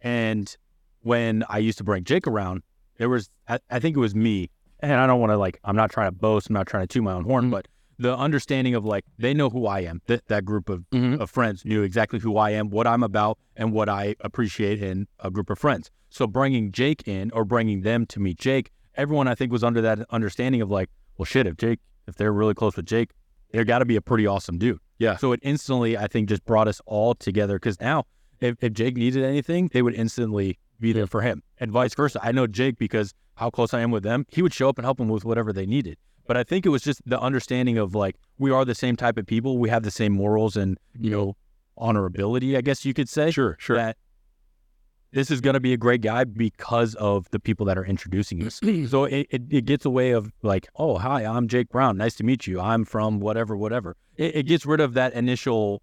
And when I used to bring Jake around, there was, I, I think it was me. And I don't want to like, I'm not trying to boast, I'm not trying to toot my own horn, but the understanding of like, they know who I am. That, that group of, Mhm. of friends knew exactly who I am, what I'm about, and what I appreciate in a group of friends. So bringing Jake in or bringing them to meet Jake, everyone I think was under that understanding of like, well, shit, if Jake, if they're really close with Jake, they're got to be a pretty awesome dude. Yeah. So it instantly, I think, just brought us all together because now, if, if Jake needed anything, they would instantly be there for him, and vice versa. I know Jake because how close I am with them. He would show up and help them with whatever they needed. But I think it was just the understanding of like we are the same type of people. We have the same morals and you know honorability, I guess you could say. Sure, sure. That this is going to be a great guy because of the people that are introducing us. so it, it, it gets away of like, oh, hi, I'm Jake Brown. Nice to meet you. I'm from whatever, whatever. It, it gets rid of that initial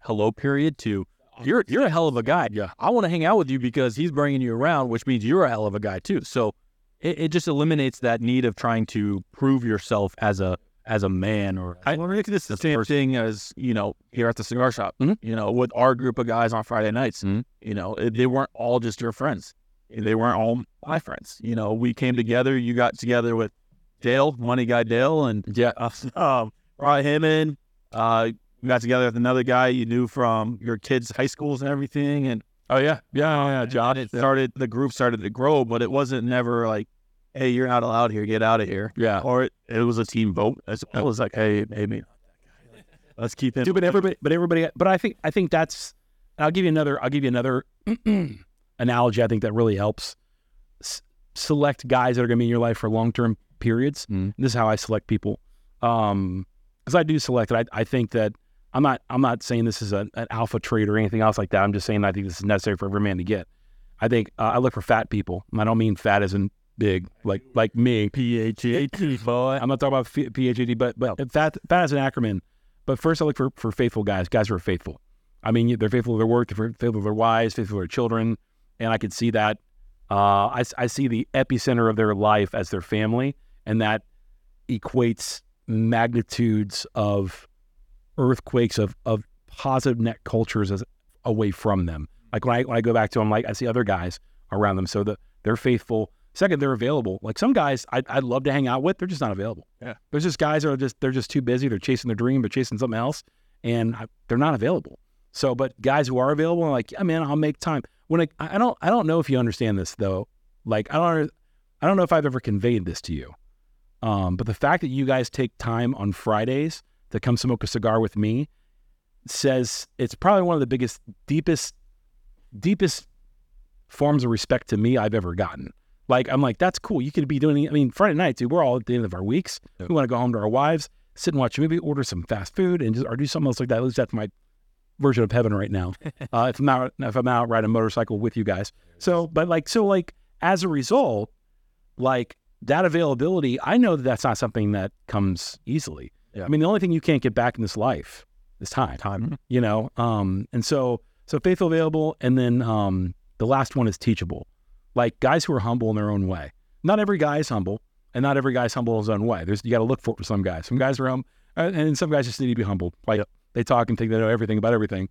hello period to you're you're a hell of a guy. Yeah. I want to hang out with you because he's bringing you around, which means you're a hell of a guy too. So it, it just eliminates that need of trying to prove yourself as a as a man or I think this is the same person. thing as you know here at the cigar shop. Mhm. You know, with our group of guys on Friday nights. Mhm. You know, it- they weren't all just your friends. They weren't all my friends. You know, we came together. You got together with Dale, Money Guy Dale, and Yeah. uh, um, brought him in. Uh, we got together with another guy you knew from your kids' high schools and everything, and Oh yeah. Yeah. Yeah. John. It started. The group started to grow, but it wasn't never like, "Hey, you're not allowed here. Get out of here." Yeah. Or it, it was a team vote. As well as like, "Hey, maybe let's keep him." Dude, but everybody, but everybody, but I think, I think that's. I'll give you another. I'll give you another analogy. I think that really helps. S- select guys that are going to be in your life for long term periods. Mhm. This is how I select people. Um, because I do select it. I, I think that I'm not. I'm not saying this is a, an alpha trait or anything else like that. I'm just saying I think this is necessary for every man to get. I think uh, I look for fat people. I don't mean fat as in big, like like me. P H A T boy. I'm not talking about PhD, but but fat fat as an acronym. But first, I look for for faithful guys, guys who are faithful. I mean, they're faithful to their work, they're faithful to their wives, faithful to their children, and I could see that. Uh, I I see the epicenter of their life as their family, and that equates magnitudes of earthquakes of of positive net cultures as away from them. Like when I when I go back to them, like I see other guys around them, so that they're faithful. Second, they're available. Like some guys I'd, I'd love to hang out with, they're just not available. Yeah. There's just guys that are just they're just too busy. They're chasing their dream, they're chasing something else, and I, they're not available. So, but guys who are available, like, yeah, man, I'll make time. When I, I don't I don't know if you understand this though. Like I don't I don't know if I've ever conveyed this to you. Um, but the fact that you guys take time on Fridays to come smoke a cigar with me says it's probably one of the biggest, deepest, deepest forms of respect to me I've ever gotten. Like I'm like, that's cool. You could be doing. I mean, Friday night, dude. We're all at the end of our weeks. We want to go home to our wives, sit and watch a movie, order some fast food, and just or do something else like that. At least that's my version of heaven right now. uh, if I'm out if I'm out riding a motorcycle with you guys. So, but like so like as a result, like that availability, I know that that's not something that comes easily. Yeah. I mean, the only thing you can't get back in this life is time. Time. You know, um, and so so faithful, available, and then um, the last one is teachable. Like guys who are humble in their own way. Not every guy is humble, and not every guy is humble in his own way. There's you got to look for it for some guys. Some guys are hum, uh, and some guys just need to be humbled. Like they talk and think they know everything about everything.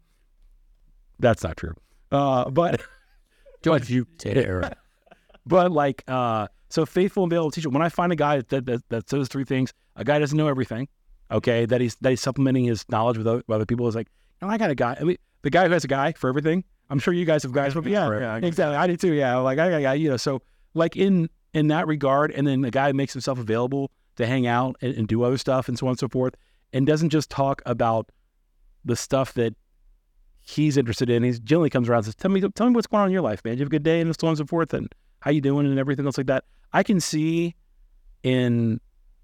That's not true. Uh, but Don't you dare. but like uh, so faithful and able available teacher. When I find a guy that, that that says three things, a guy doesn't know everything. Okay, that he's that he's supplementing his knowledge with other, with other people is like, you know, I got a guy. I mean, the guy who has a guy for everything. I'm sure you guys have guys. Yeah, Yeah, exactly. I do too. Yeah, like I guy. You know, so like in in that regard, and then the guy makes himself available to hang out and, and do other stuff and so on and so forth, and doesn't just talk about the stuff that he's interested in. He's generally comes around and says, "Tell me, tell me what's going on in your life, man. Did you have a good day?" and so on and so forth, and how you doing and everything else like that. I can see in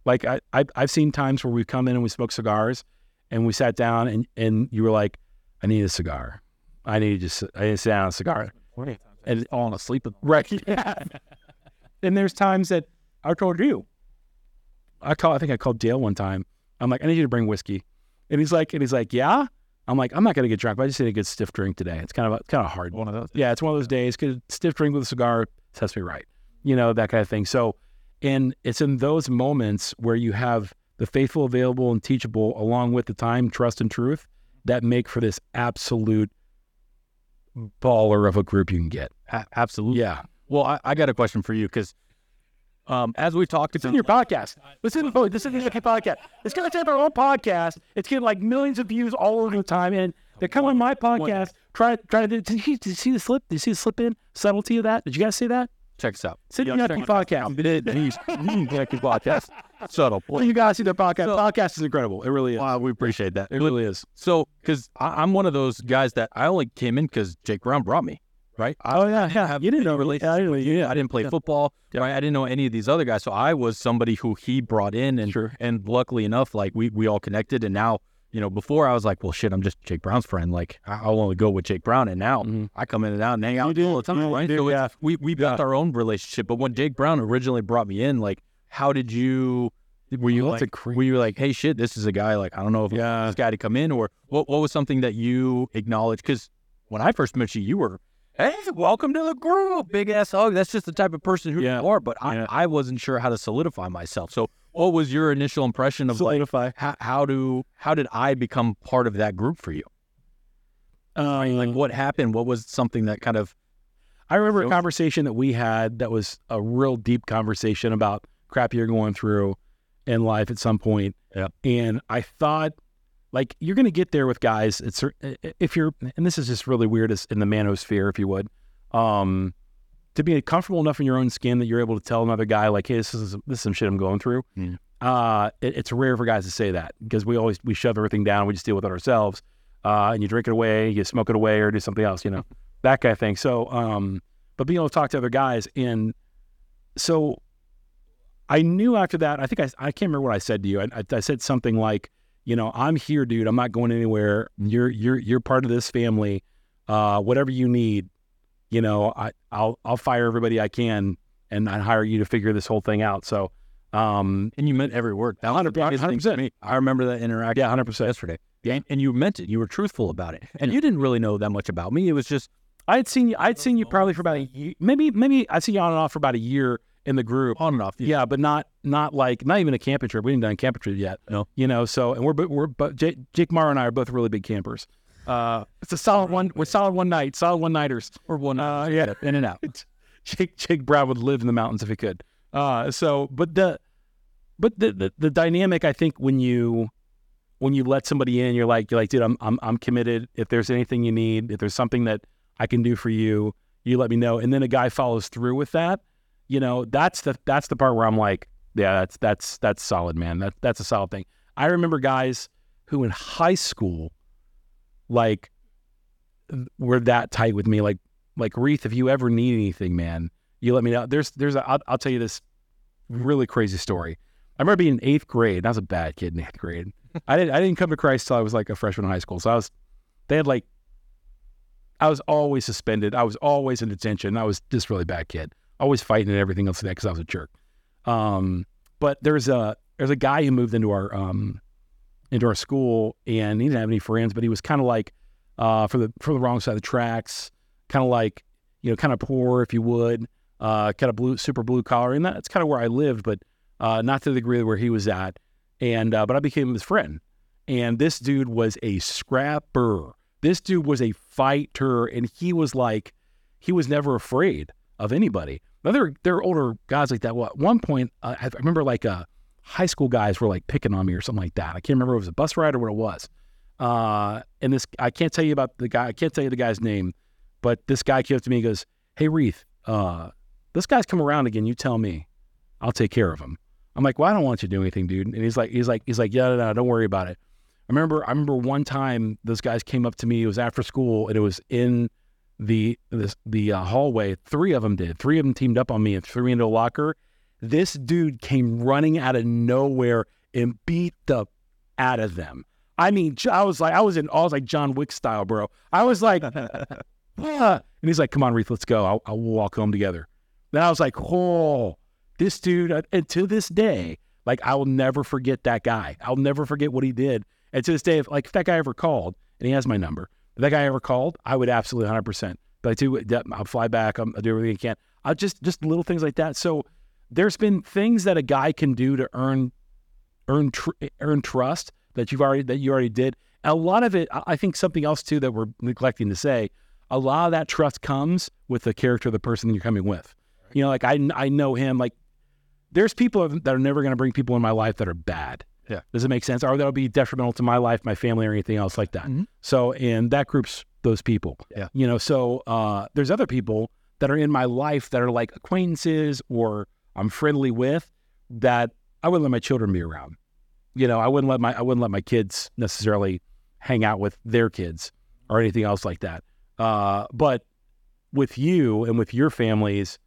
like I, I I've seen times where we've come in and we smoked cigars, and we sat down and and you were like, "I need a cigar. I need to just I need to sit down on a cigar." And asleep. in- Right. Yeah. and there's times that I told you. I call. I think I called Dale one time. I'm like, I need you to bring whiskey, and he's like, and he's like, yeah. I'm like, I'm not gonna get drunk, but I just need a good stiff drink today. It's kind of a, kind of hard. One of those. Yeah, it's one of those days. Cause stiff drink with a cigar sets me right. You know that kind of thing. So, and it's in those moments where you have the faithful, available, and teachable, along with the time, trust, and truth, that make for this absolute baller of a group you can get. A- absolutely. Yeah. Well, I, I got a question for you because um, as we talked It's in your podcast. Listen, oh, this is the podcast. It's going to have our own podcast. It's getting like millions of views all over the time. And they come on my podcast. Try, try to. Did you, did you see the slip? Did you see the slip in subtlety of that? Did you guys see that? Check us out. Sit in the podcast. He's mm, podcast. Subtle. Well, you guys see the podcast. podcast is incredible. It really is. Wow, we appreciate that. It really is. So, because I'm one of those guys that I only came in because Jake Brown brought me, right? I, Oh yeah, yeah. have You didn't know really. Yeah, I didn't. Yeah, I didn't play football. Right? I didn't know any of these other guys. So I was somebody who he brought in, and Sure. and luckily enough, like we we all connected. And now, you know, before I was like, well, shit, I'm just Jake Brown's friend. Like I- I'll only go with Jake Brown. And now Mhm. I come in and out and hang out do. all the time, Yeah, you right? do, so yeah. we we built our own relationship. But when Jake Brown originally brought me in, like, how did you? Were you Oh, like, a were you like, hey, shit, this is a guy. Like, I don't know if Yeah. this guy to come in, or what? What was something that you acknowledged? Because when I first met you, you were, hey, welcome to the group, big ass hug. That's just the type of person who Yeah. you are. But I, Yeah. I wasn't sure how to solidify myself. So, what was your initial impression of like how, how do how did I become part of that group for you? Um, Like, what happened? What was something that kind of I remember a conversation that we had that was a real deep conversation about crap you're going through in life at some point. Yeah. And I thought, like, you're going to get there with guys. It's if you're, and this is just really weird as in the manosphere, if you would, um, to be comfortable enough in your own skin that you're able to tell another guy, like, hey, this is this is some shit I'm going through. Mm. Uh, it, it's rare for guys to say that because we always we shove everything down, we just deal with it ourselves. Uh, and you drink it away, you smoke it away, or do something else, you know, that kind of thing. So, um, but being able to talk to other guys, and so I knew after that. I think I I can't remember what I said to you. I, I, I said something like, you know, I'm here, dude. I'm not going anywhere. You're you're you're part of this family. Uh, whatever you need, you know, I I'll I'll fire everybody I can, and I hire you to figure this whole thing out. So, um, and you meant every word. That was the 100%, biggest thing to me. I remember that interaction. yeah, hundred percent. yesterday. Yeah, and you meant it. You were truthful about it, and you didn't really know that much about me. It was just I had seen you. I'd seen you probably for about a year, maybe maybe I'd seen you on and off for about a year in the group. on and off. Yeah, but not not like not even a camping trip. We didn't done a camping trip yet. No. you know. So and we're but we're but Jake, Jake Morrow and I are both really big campers. Uh, it's a solid one. We're solid one night, solid one nighters. or one. Uh, yeah, in and out. Jake Jake Brown would live in the mountains if he could. Uh, so but the but the, the the dynamic I think when you when you let somebody in, you're like you're like, dude, I'm I'm I'm committed. If there's anything you need, if there's something that I can do for you, you let me know. And then a guy follows through with that. You know, that's the that's the part where I'm like, yeah, that's that's that's solid, man. That that's a solid thing. I remember guys who in high school, like, were that tight with me. Like, like Reith, if you ever need anything, man, you let me know. There's there's a I'll, I'll tell you this really crazy story. I remember being in eighth grade. and I was a bad kid in eighth grade. I didn't I didn't come to Christ till I was like a freshman in high school. So I was They had like, I was always suspended. I was always in detention. I was just really bad kid. Always fighting and everything else because I was a jerk. Um, but there's a there's a guy who moved into our um into our school and he didn't have any friends, but he was kind of like uh for the for the wrong side of the tracks, kind of like you know kind of poor if you would, uh kind of blue super blue collar, and that's kind of where I lived, but uh not to the degree where he was at. And uh, but I became his friend, and this dude was a scrapper. This dude was a fighter, and he was like, he was never afraid of anybody. Now there, there are older guys like that. Well, at one point, uh, I remember like uh, high school guys were like picking on me or something like that. I can't remember if it was a bus ride or what it was. Uh, and this, I can't tell you about the guy. I can't tell you the guy's name, but this guy came up to me and goes, "Hey, Reith, uh, this guy's come around again. You tell me, I'll take care of him." I'm like, "Well, I don't want you to do anything, dude." And he's like, "He's like, he's like, yeah, no, no, don't worry about it." I remember, I remember one time those guys came up to me. It was after school, and it was in the this, the uh, hallway. Three of them did. Three of them teamed up on me and threw me into a locker. This dude came running out of nowhere and beat the out of them. I mean, I was like, I was in, I was like John Wick style, bro. I was like, ah. and he's like, "Come on, Reith, let's go. I'll, I'll walk home together." Then I was like, "Oh, this dude!" uh, And to this day, like, I will never forget that guy. I'll never forget what he did. And to this day, if like if that guy ever called, and he has my number, if that guy ever called, I would absolutely 100. percent But I do, I'll fly back. I'll, do everything I can. I'll just just little things like that. So there's been things that a guy can do to earn earn tr- earn trust that you've already that you already did. And a lot of it, I think something else too that we're neglecting to say. A lot of that trust comes with the character of the person you're coming with. You know, like I I know him. Like there's people that are never going to bring people in my life that are bad. Yeah. Does it make sense? Or that'll be detrimental to my life, my family, or anything else like that. Mhm. So, and that group's those people. Yeah. You know, so uh, there's other people that are in my life that are like acquaintances or I'm friendly with that I wouldn't let my children be around. You know, I wouldn't let my I wouldn't let my kids necessarily hang out with their kids or anything else like that. Uh, but with you and with your families,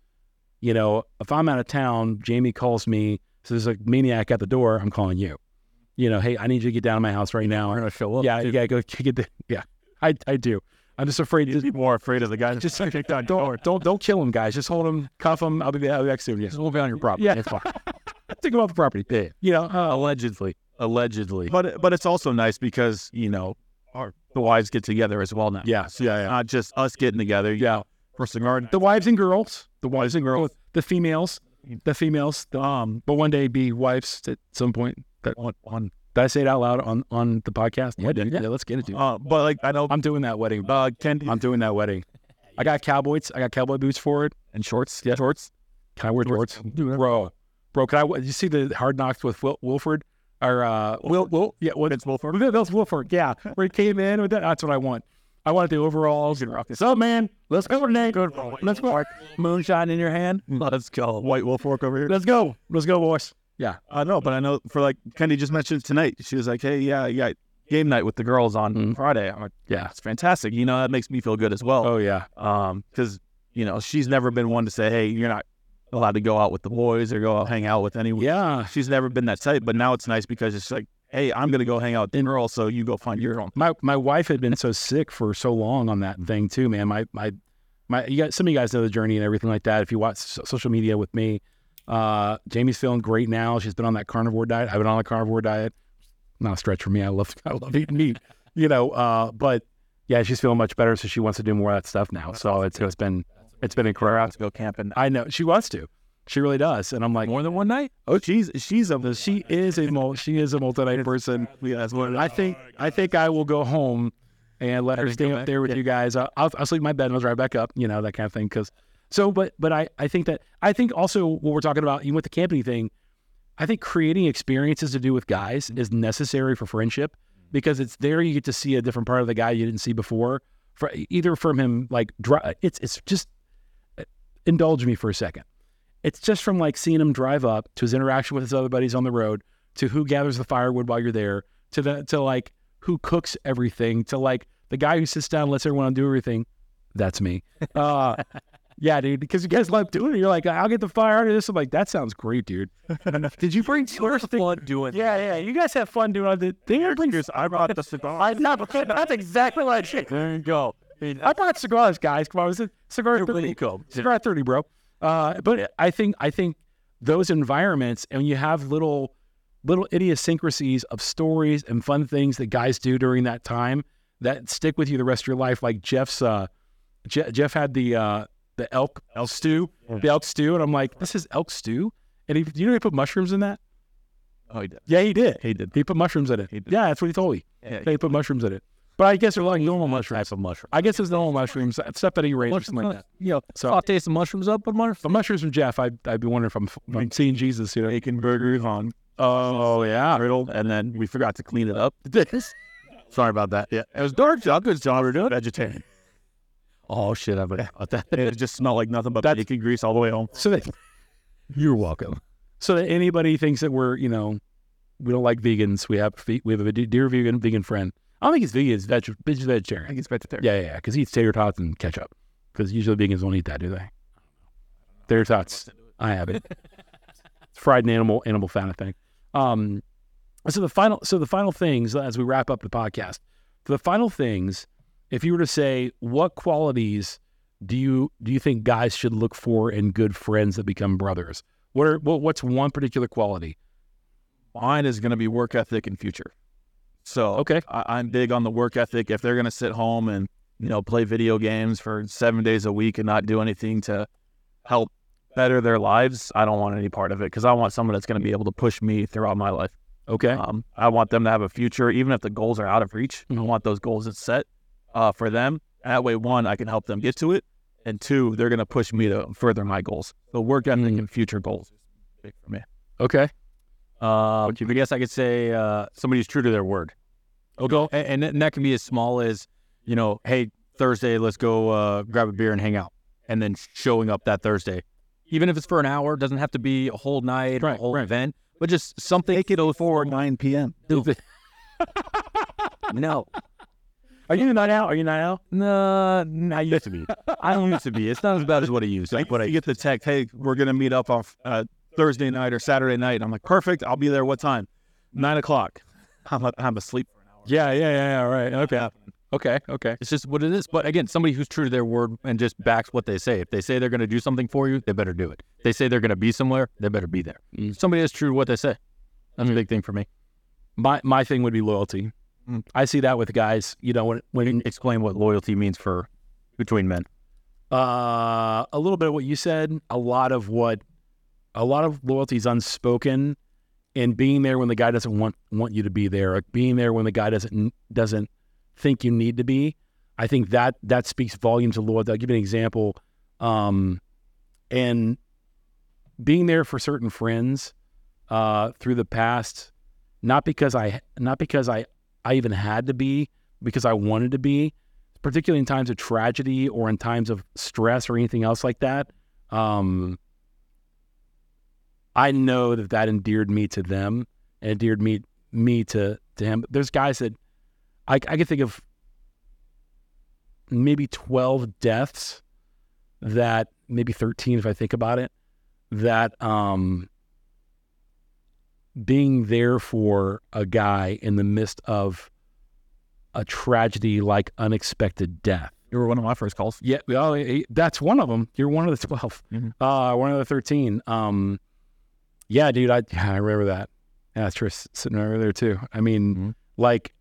you know, if I'm out of town, Jamie calls me, says there's a maniac at the door, I'm calling you. You know, hey, I need you to get down to my house right now. We're gonna show up. yeah, you gotta go get the yeah. I, I do. I'm just afraid to be more afraid of the guy just kicked don't don't don't kill him, guys. Just hold him, cuff him. I'll be, I'll be back soon. Yes, We'll be on your property. Yeah. It's fine. think about the property. Yeah. You know, uh, Allegedly. Allegedly. But but it's also nice because you know our the wives get together as well now. yeah, yeah, yeah. Not just us getting together. Yeah. for cigar. the wives and girls, the wives and girls, the females, the females. The, um, but one day be wives at some point. That one. Did I say it out loud on on the podcast? Yeah, dude. Yeah, let's get it, dude. Uh, but like I know I'm doing that wedding. uh, Kendi I'm doing that wedding. I got cowboys. I got cowboy boots for it. and shorts. Yeah, shorts. Can I wear shorts, bro? Bro, can I? You see the hard knocks with Wil- Wilfork? Or uh, Will? Will? Yeah, what? Vince Wilfork. Vince Wilfork. Yeah, where he came in with that. That's what I want. I want the overalls. What's up, man? Let's go today. Let's go. Moonshine in your hand. Let's go. White Wolf Fork over here. Let's go. Let's go, boys. Yeah. I know, but I know for like Kendi just mentioned tonight. She was like, "Hey, yeah, yeah, game night with the girls on Mhm. Friday." I'm like, Yeah. "It's fantastic." You know, that makes me feel good as well. Oh yeah. Um, because you know she's never been one to say, "Hey, you're not allowed to go out with the boys or go out hang out with anyone." Yeah. she's never been that type. But now it's nice because it's like, "Hey, I'm gonna go hang out with the girls, so you go find your own." My my wife had been so sick for so long on that thing too, man. My my my. You got some of you guys know the journey and everything like that. If you watch so- social media with me, uh, Jamie's feeling great now. She's been on that carnivore diet. I've been on the carnivore diet. Not a stretch for me. I love I love eating meat. You know, uh, but yeah, she's feeling much better, so she wants to do more of that stuff now. So it's it's been it's been incredible. to go camping. I know she wants to. She really does, and I'm like, More than one night? Oh, she's she's a she is a mul- she is a multi-night person. yeah, that's what it is. I think I think I will go home and let her stay up there with you guys. I'll, I'll, I'll sleep in my bed and I'll drive back up. You know that kind of thing. Because so, but but I I think that I think also what we're talking about even with the camping thing, I think creating experiences to do with guys mm-hmm. is necessary for friendship mm-hmm. because it's there you get to see a different part of the guy you didn't see before. For either from him like it's it's just uh, indulge me for a second. It's just from like seeing him drive up to his interaction with his other buddies on the road to who gathers the firewood while you're there to the to like who cooks everything to like the guy who sits down and lets everyone do everything. That's me. Uh, Yeah, dude, because you guys love doing it. You're like, I'll get the fire out of this. I'm like, that sounds great, dude. Did you bring first fun doing? Yeah, yeah. You guys have fun doing it. They I brought the cigar. I know, that's exactly what I did. There you go. I brought cigars, guys. Come on, was it cigar thirty? Cigar thirty, bro. Uh, but I think I think those environments, and you have little little idiosyncrasies of stories and fun things that guys do during that time that stick with you the rest of your life. Like Jeff's, uh, Je- Jeff had the uh, the elk elk stew, the elk stew, and I'm like, this is elk stew, and he, you know he put mushrooms in that. Oh, he did. Yeah, he did. He did. He put mushrooms in it. He. Yeah, that's what he told me. Yeah, They put mushrooms in it. But I guess they're like normal mushrooms. Types of mushroom. I guess it's normal mushrooms, stuff that he raised or something like that. Yeah. You know, So- saute some mushrooms up with mushrooms. The mushrooms from Jeff, I'd, I'd be wondering if I'm, if I'm seeing Jesus, you know. Bacon burgers on Oh, yeah. griddle, and then we forgot to clean it up. Sorry about that. Yeah, it was dark. Good job. We're doing vegetarian. Oh shit! I forgot that. It just smelled like nothing but That's- bacon grease all the way home. So that, You're welcome. so that anybody thinks that we're, you know, we don't like vegans, we have we have a dear vegan vegan friend. I don't think he's vegan, he's veg, he's I vegetarian. think it's vegetarian. Yeah, yeah, because he eats tater tots and ketchup. Because usually vegans don't eat that, do they? Tater tots. I have it. it's fried in animal animal fat, I think. Um, so the final, so the final things as we wrap up the podcast, the final things, if you were to say, what qualities do you do you think guys should look for in good friends that become brothers? What are what, what's one particular quality? Mine is going to be work ethic and future. So Okay, I, I'm big on the work ethic. If they're going to sit home and you know play video games for seven days a week and not do anything to help better their lives, I don't want any part of it because I want someone that's going to be able to push me throughout my life. okay, Um, I want them to have a future, even if the goals are out of reach. I Mhm. want those goals to set uh, for them. That way, one, I can help them get to it, and two, they're going to push me to further my goals. So work ethic Mhm. and future goals big for me. okay, Uh, I guess I could say uh, somebody who's true to their word. okay, And, and, that can be as small as, you know, hey, Thursday, let's go uh, grab a beer and hang out. And then showing up that Thursday. Even if it's for an hour, doesn't have to be a whole night or a whole right. event, but just something. Take it before 9 p.m. No. Are you not out? Are you not out? No, I used to be. I don't used to be. It's not as bad as what I used. Like, What when I get the text, hey, we're going to meet up on uh, Thursday night or Saturday night. I'm like, perfect. I'll be there. What time? Nine o'clock. I'm, I'm asleep for an hour. Yeah, yeah, yeah, yeah. Right. Okay, okay, okay. It's just what it is. But again, somebody who's true to their word and just backs what they say. If they say they're going to do something for you, they better do it. If they say they're going to be somewhere, they better be there. Mm. Somebody that's true to what they say. That's a big thing for me. My my thing would be loyalty. Mm. I see that with guys. You know, when when Explain what loyalty means for between men. uh, a little bit of what you said, a lot of what, a lot of loyalty is unspoken, and being there when the guy doesn't want want you to be there, like being there when the guy doesn't doesn't think you need to be. I think that that speaks volumes of loyalty. I'll give you an example, um, and being there for certain friends uh, through the past, not because I not because I I even had to be, because I wanted to be, particularly in times of tragedy or in times of stress or anything else like that. Um, I know that that endeared me to them and endeared me me to to him. There's guys that I I can think of maybe twelve deaths that maybe thirteen if I think about it that um being there for a guy in the midst of a tragedy like unexpected death. You were one of my first calls. Yeah, well, that's one of them. You're one of the 12 Mhm. Uh, one of the thirteen. Um, yeah, dude, I yeah, I remember that. Yeah, that's Tris sitting over there too. I mean, Mhm. like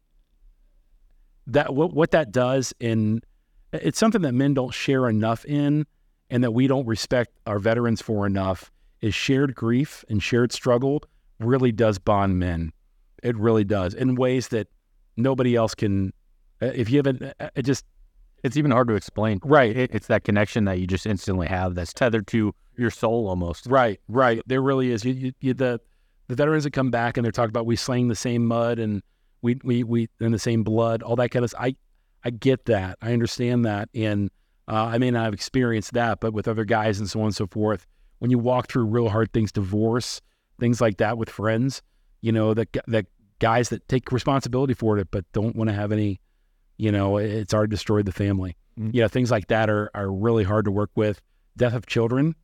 that. What what that does in it's something that men don't share enough in, and that we don't respect our veterans for enough. Is shared grief and shared struggle really does bond men. It really does in ways that nobody else can. uh, If you haven't, uh, it just It's even hard to explain. right. It, it's that connection that you just instantly have that's tethered to your soul almost. Right, right. There really is. You, you, you, the the veterans that come back and they're talking about we slang the same mud and we we we in the same blood, all that kind of. I I get that. I understand that, and uh, I may not have experienced that, but with other guys and so on and so forth, when you walk through real hard things, divorce, things like that with friends, you know that that guys that take responsibility for it but don't want to have any, you know, it's already destroyed the family. Mhm. You know, things like that are are really hard to work with death of children,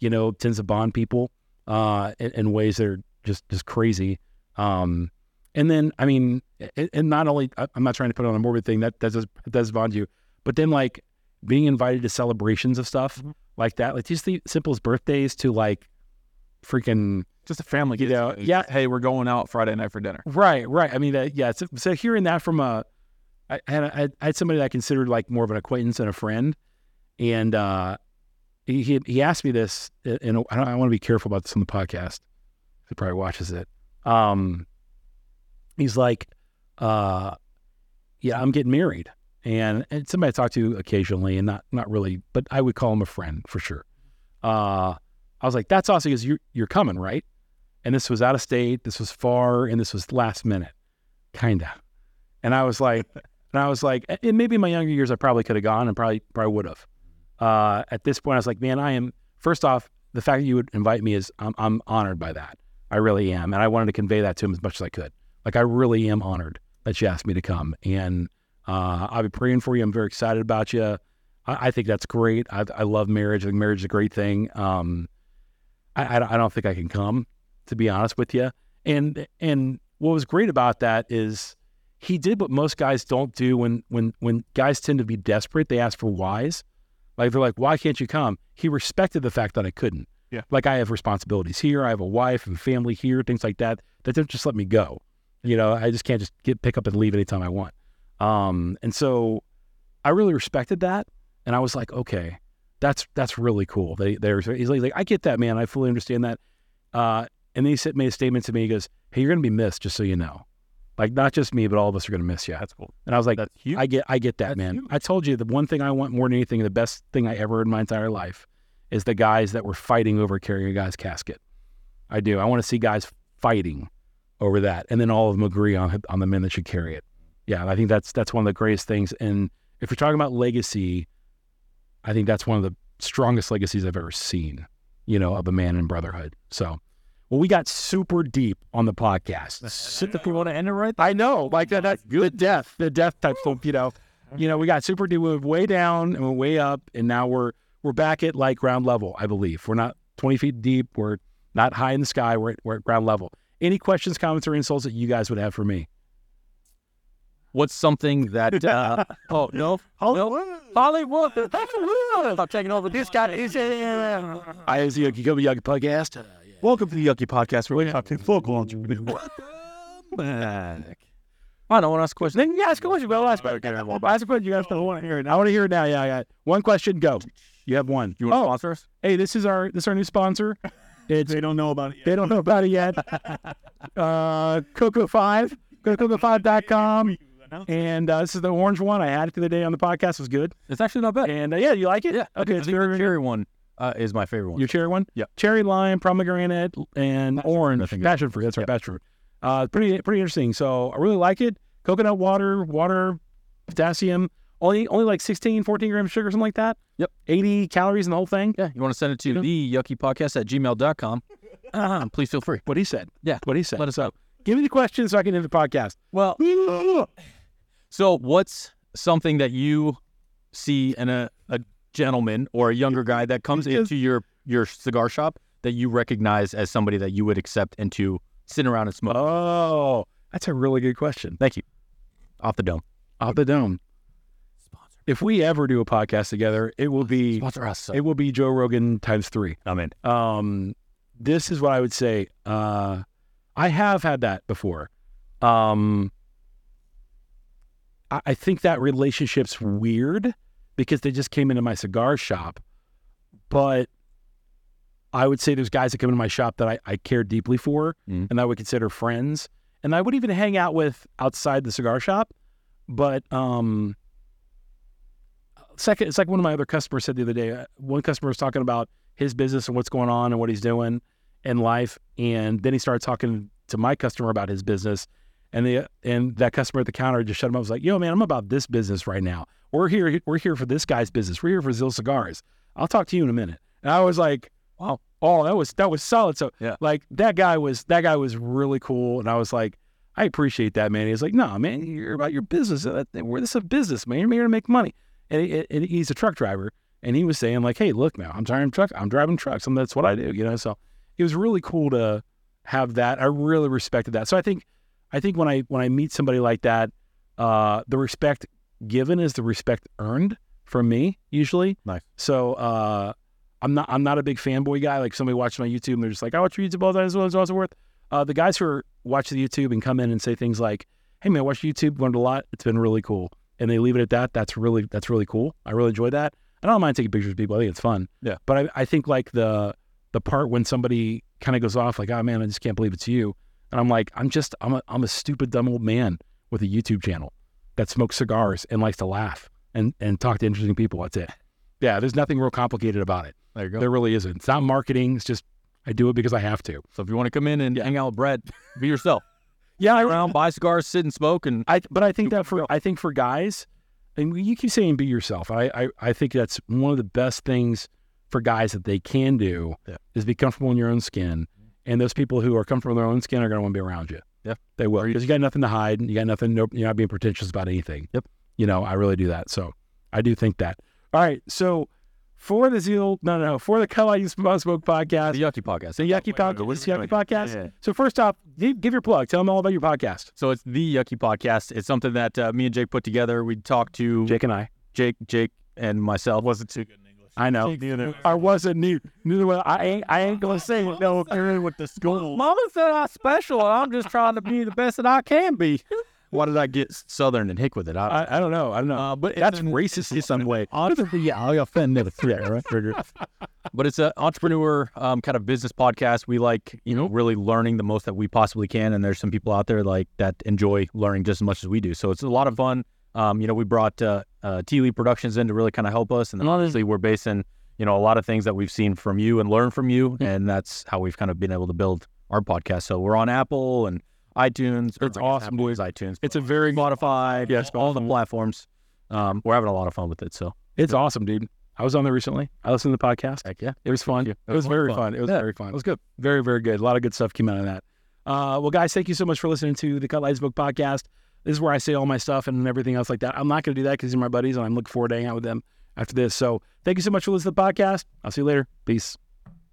you know, tends to bond people uh, in, in ways that are just just crazy. Um, and then, I mean, and, not only I'm not trying to put on a morbid thing that that does that does bond you, but then like being invited to celebrations of stuff Mhm. like that, like just the simplest birthdays to like freaking Just a family, You know, yeah. Hey, we're going out Friday night for dinner. Right, right. I mean, yeah. So, so hearing that from a, I I had, I had somebody that I considered like more of an acquaintance and a friend, and uh, he he, he asked me this, uh, and I, I want to be careful about this on the podcast. He probably watches it. Um, he's like, uh, yeah, I'm getting married, and and somebody I talk to occasionally, and not not really, but I would call him a friend for sure. Uh, I was like, that's awesome because you're you're coming, right? And this was out of state, this was far, and this was last minute, kinda. And I was like, and I was like, and maybe in my younger years I probably could have gone and probably probably would have. Uh, at this point, I was like, man, I am. First off, the fact that you would invite me is I'm, I'm honored by that. I really am, and I wanted to convey that to him as much as I could. Like I really am honored that you asked me to come, and uh, I'll be praying for you. I'm very excited about you. I, I think that's great. I, I love marriage. I think marriage is a great thing. Um, I, I don't- I don't think I can come to be honest with you. And and what was great about that is he did what most guys don't do when when when guys tend to be desperate, they ask for whys. Like they're like, why can't you come? He respected the fact that I couldn't. Yeah. Like I have responsibilities here, I have a wife and family here, things like that. That don't just let me go. You know, I just can't just get pick up and leave anytime I want. Um, and so I really respected that, and I was like, okay, that's that's really cool. They there's he's like, like, I get that, man. I fully understand that. Uh, and then he said, made a statement to me. He goes, "Hey, you're going to be missed, just so you know. Like not just me, but all of us are going to miss you." That's cool. And I was like, That's huge. I get, I get that, That's man. huge. I told you the one thing I want more than anything, the best thing I ever heard in my entire life, is the guys that were fighting over carrying a guy's casket. I do. I want to see guys fighting over that, and then all of them agree on on the men that should carry it. Yeah, I think that's that's one of the greatest things. And if you're talking about legacy, I think that's one of the strongest legacies I've ever seen. You know, of a man in brotherhood. So. Well, we got super deep on the podcast. Shit, if we want to end it right, I know, like that, that the death, the death type stuff. You know, you know, we got super deep, we went way down and we're way up, and now we're we're back at like ground level. I believe we're not twenty feet deep. We're not high in the sky. We're at, we're at ground level. Any questions, comments, or insults that you guys would have for me? What's something that? Uh, oh no, no, Hollywood. Stop taking over this guy. Is I is the Yuckie Yuckie podcast. Welcome to the Yuckie Podcast, where we talk to focal entrepreneurs. back. I don't want to ask a question. Then you ask a question. Well, ask a question. Ask a question. You guys don't want to hear it. I want to hear it now. Yeah, I got one question. Go. You have one. You want to oh, sponsor us? hey, this is our this is our new sponsor. It's They don't know about it yet. They don't know about it yet. uh, Coco Five, go to coco5.com. And uh, this is the orange one. I had it the other day on the podcast. It was good. It's actually not bad. And uh, yeah, you like it? Yeah. Okay, I it's very, cherry one uh, is my favorite one. your cherry one? Yeah. Cherry, lime, pomegranate, and orange. I think passion fruit. That's right, passion fruit. Uh, pretty pretty interesting. So I really like it. Coconut water, water, potassium. Only only like 16, 14 grams of sugar, something like that. Yep. 80 calories in the whole thing. Yeah, you want to send it to the yuckie podcast at gmail.com. Uh, please feel free. What he said. Yeah. What he said. Let us know. Give me the question so I can end the podcast. Well, so what's something that you see in a, a gentleman or a younger guy that comes Just- into your, your cigar shop that you recognize as somebody that you would accept into sit around and smoke? Oh, that's a really good question. Thank you. Off the dome. Off the dome. If we ever do a podcast together, it will be Sponsor us. it will be Joe Rogan times three. I'm in. Um, this is what I would say. Uh, I have had that before. Um, I, I think that relationship's weird because they just came into my cigar shop, but I would say there's guys that come into my shop that I, I care deeply for Mhm. and I would consider friends, and I would even hang out with outside the cigar shop. But um, second, it's like one of my other customers said the other day. uh, One customer was talking about his business and what's going on and what he's doing in life, and then he started talking to my customer about his business, and the and that customer at the counter just shut him up. Was like, "Yo, man, I'm about this business right now. We're here. We're here for this guy's business. We're here for Zill Cigars. I'll talk to you in a minute." And I was like, "Wow, oh, that was that was solid." So Yeah. like that guy was that guy was really cool, and I was like. I appreciate that, man. He's like, no, man, you're about your business. Uh, We're this is a business, man. You're here to make money. And, he, and he's a truck driver, and he was saying like, "Hey, look now, I'm driving truck. I'm driving trucks, and that's what I do." You know, so it was really cool to have that. I really respected that. So I think, I think when I when I meet somebody like that, uh, the respect given is the respect earned from me usually. Nice. So uh, I'm not I'm not a big fanboy guy. Like somebody watches my YouTube and they're just like, I watch your YouTube all the time. As well as also worth. Uh, the guys who are watch the YouTube and come in and say things like, "Hey man, I watch YouTube, learned a lot. It's been really cool," and they leave it at that. That's really that's really cool. I really enjoy that. I don't mind taking pictures of people. I think it's fun. Yeah. But I, I think like the the part when somebody kind of goes off like, "Oh man, I just can't believe it's you," and I'm like, I'm just I'm a I'm a stupid dumb old man with a YouTube channel that smokes cigars and likes to laugh and and talk to interesting people. That's it. Yeah, there's nothing real complicated about it. There you go. There really isn't. It's not marketing. It's just I do it because I have to. so if you want to come in and hang out with Brett, be yourself. Yeah, I, Around, buy cigars, sit and smoke, and I but I think that for I think for guys, and you keep saying be yourself. I I, I think that's one of the best things for guys that they can do Yeah. is be comfortable in your own skin. And those people who are comfortable in their own skin are going to want to be around you. Yeah. they will you- because you got nothing to hide. You got nothing. No, you're not being pretentious about anything. Yep. You know, I really do that. So I do think that. All right. So for the Zeal, no, no, no, for the Cut Light Smoke Smoke podcast, the Yuckie podcast. the Yuckie podcast, wait, the Yuckie wait. podcast. Yeah. So first off, give, give your plug. Tell them all about your podcast. So it's the Yuckie podcast. It's something that uh, me and Jake put together. We talked to Jake and I. Jake, Jake, and myself. Wasn't too good in English. I know. Neither. I wasn't new. Neither one. I ain't. I ain't gonna say it. No, if you're in with the school. Mama said I'm special, and I'm just trying to be the best that I can be. Why did I get southern and hick with it? I, I, I don't know. I don't know. uh, but That's an, racist in some way. yeah, I offended. But it's an entrepreneur um, kind of business podcast. We like, you know, really learning the most that we possibly can. And there's some people out there like that enjoy learning just as much as we do. So it's a lot of fun. Um, you know, we brought uh, uh, T Lee Productions in to really kind of help us. And then obviously we're basing, you know, a lot of things that we've seen from you and learned from you. And that's how we've kind of been able to build our podcast. So we're on Apple and iTunes. It's awesome, boys. iTunes. It's a very. Spotify, Yes, all the platforms. Um, we're having a lot of fun with it. So It's awesome, dude. I was on there recently. I listened to the podcast. heck yeah. It was fun. It was very fun. It was Yeah, very fun. It was good. Very, very good. A lot of good stuff came out of that. Uh, well, guys, thank you so much for listening to the Cut Lights Book podcast. This is where I say all my stuff and everything else like that. I'm not going to do that because these are my buddies and I'm looking forward to hanging out with them after this. So thank you so much for listening to the podcast. I'll see you later. Peace.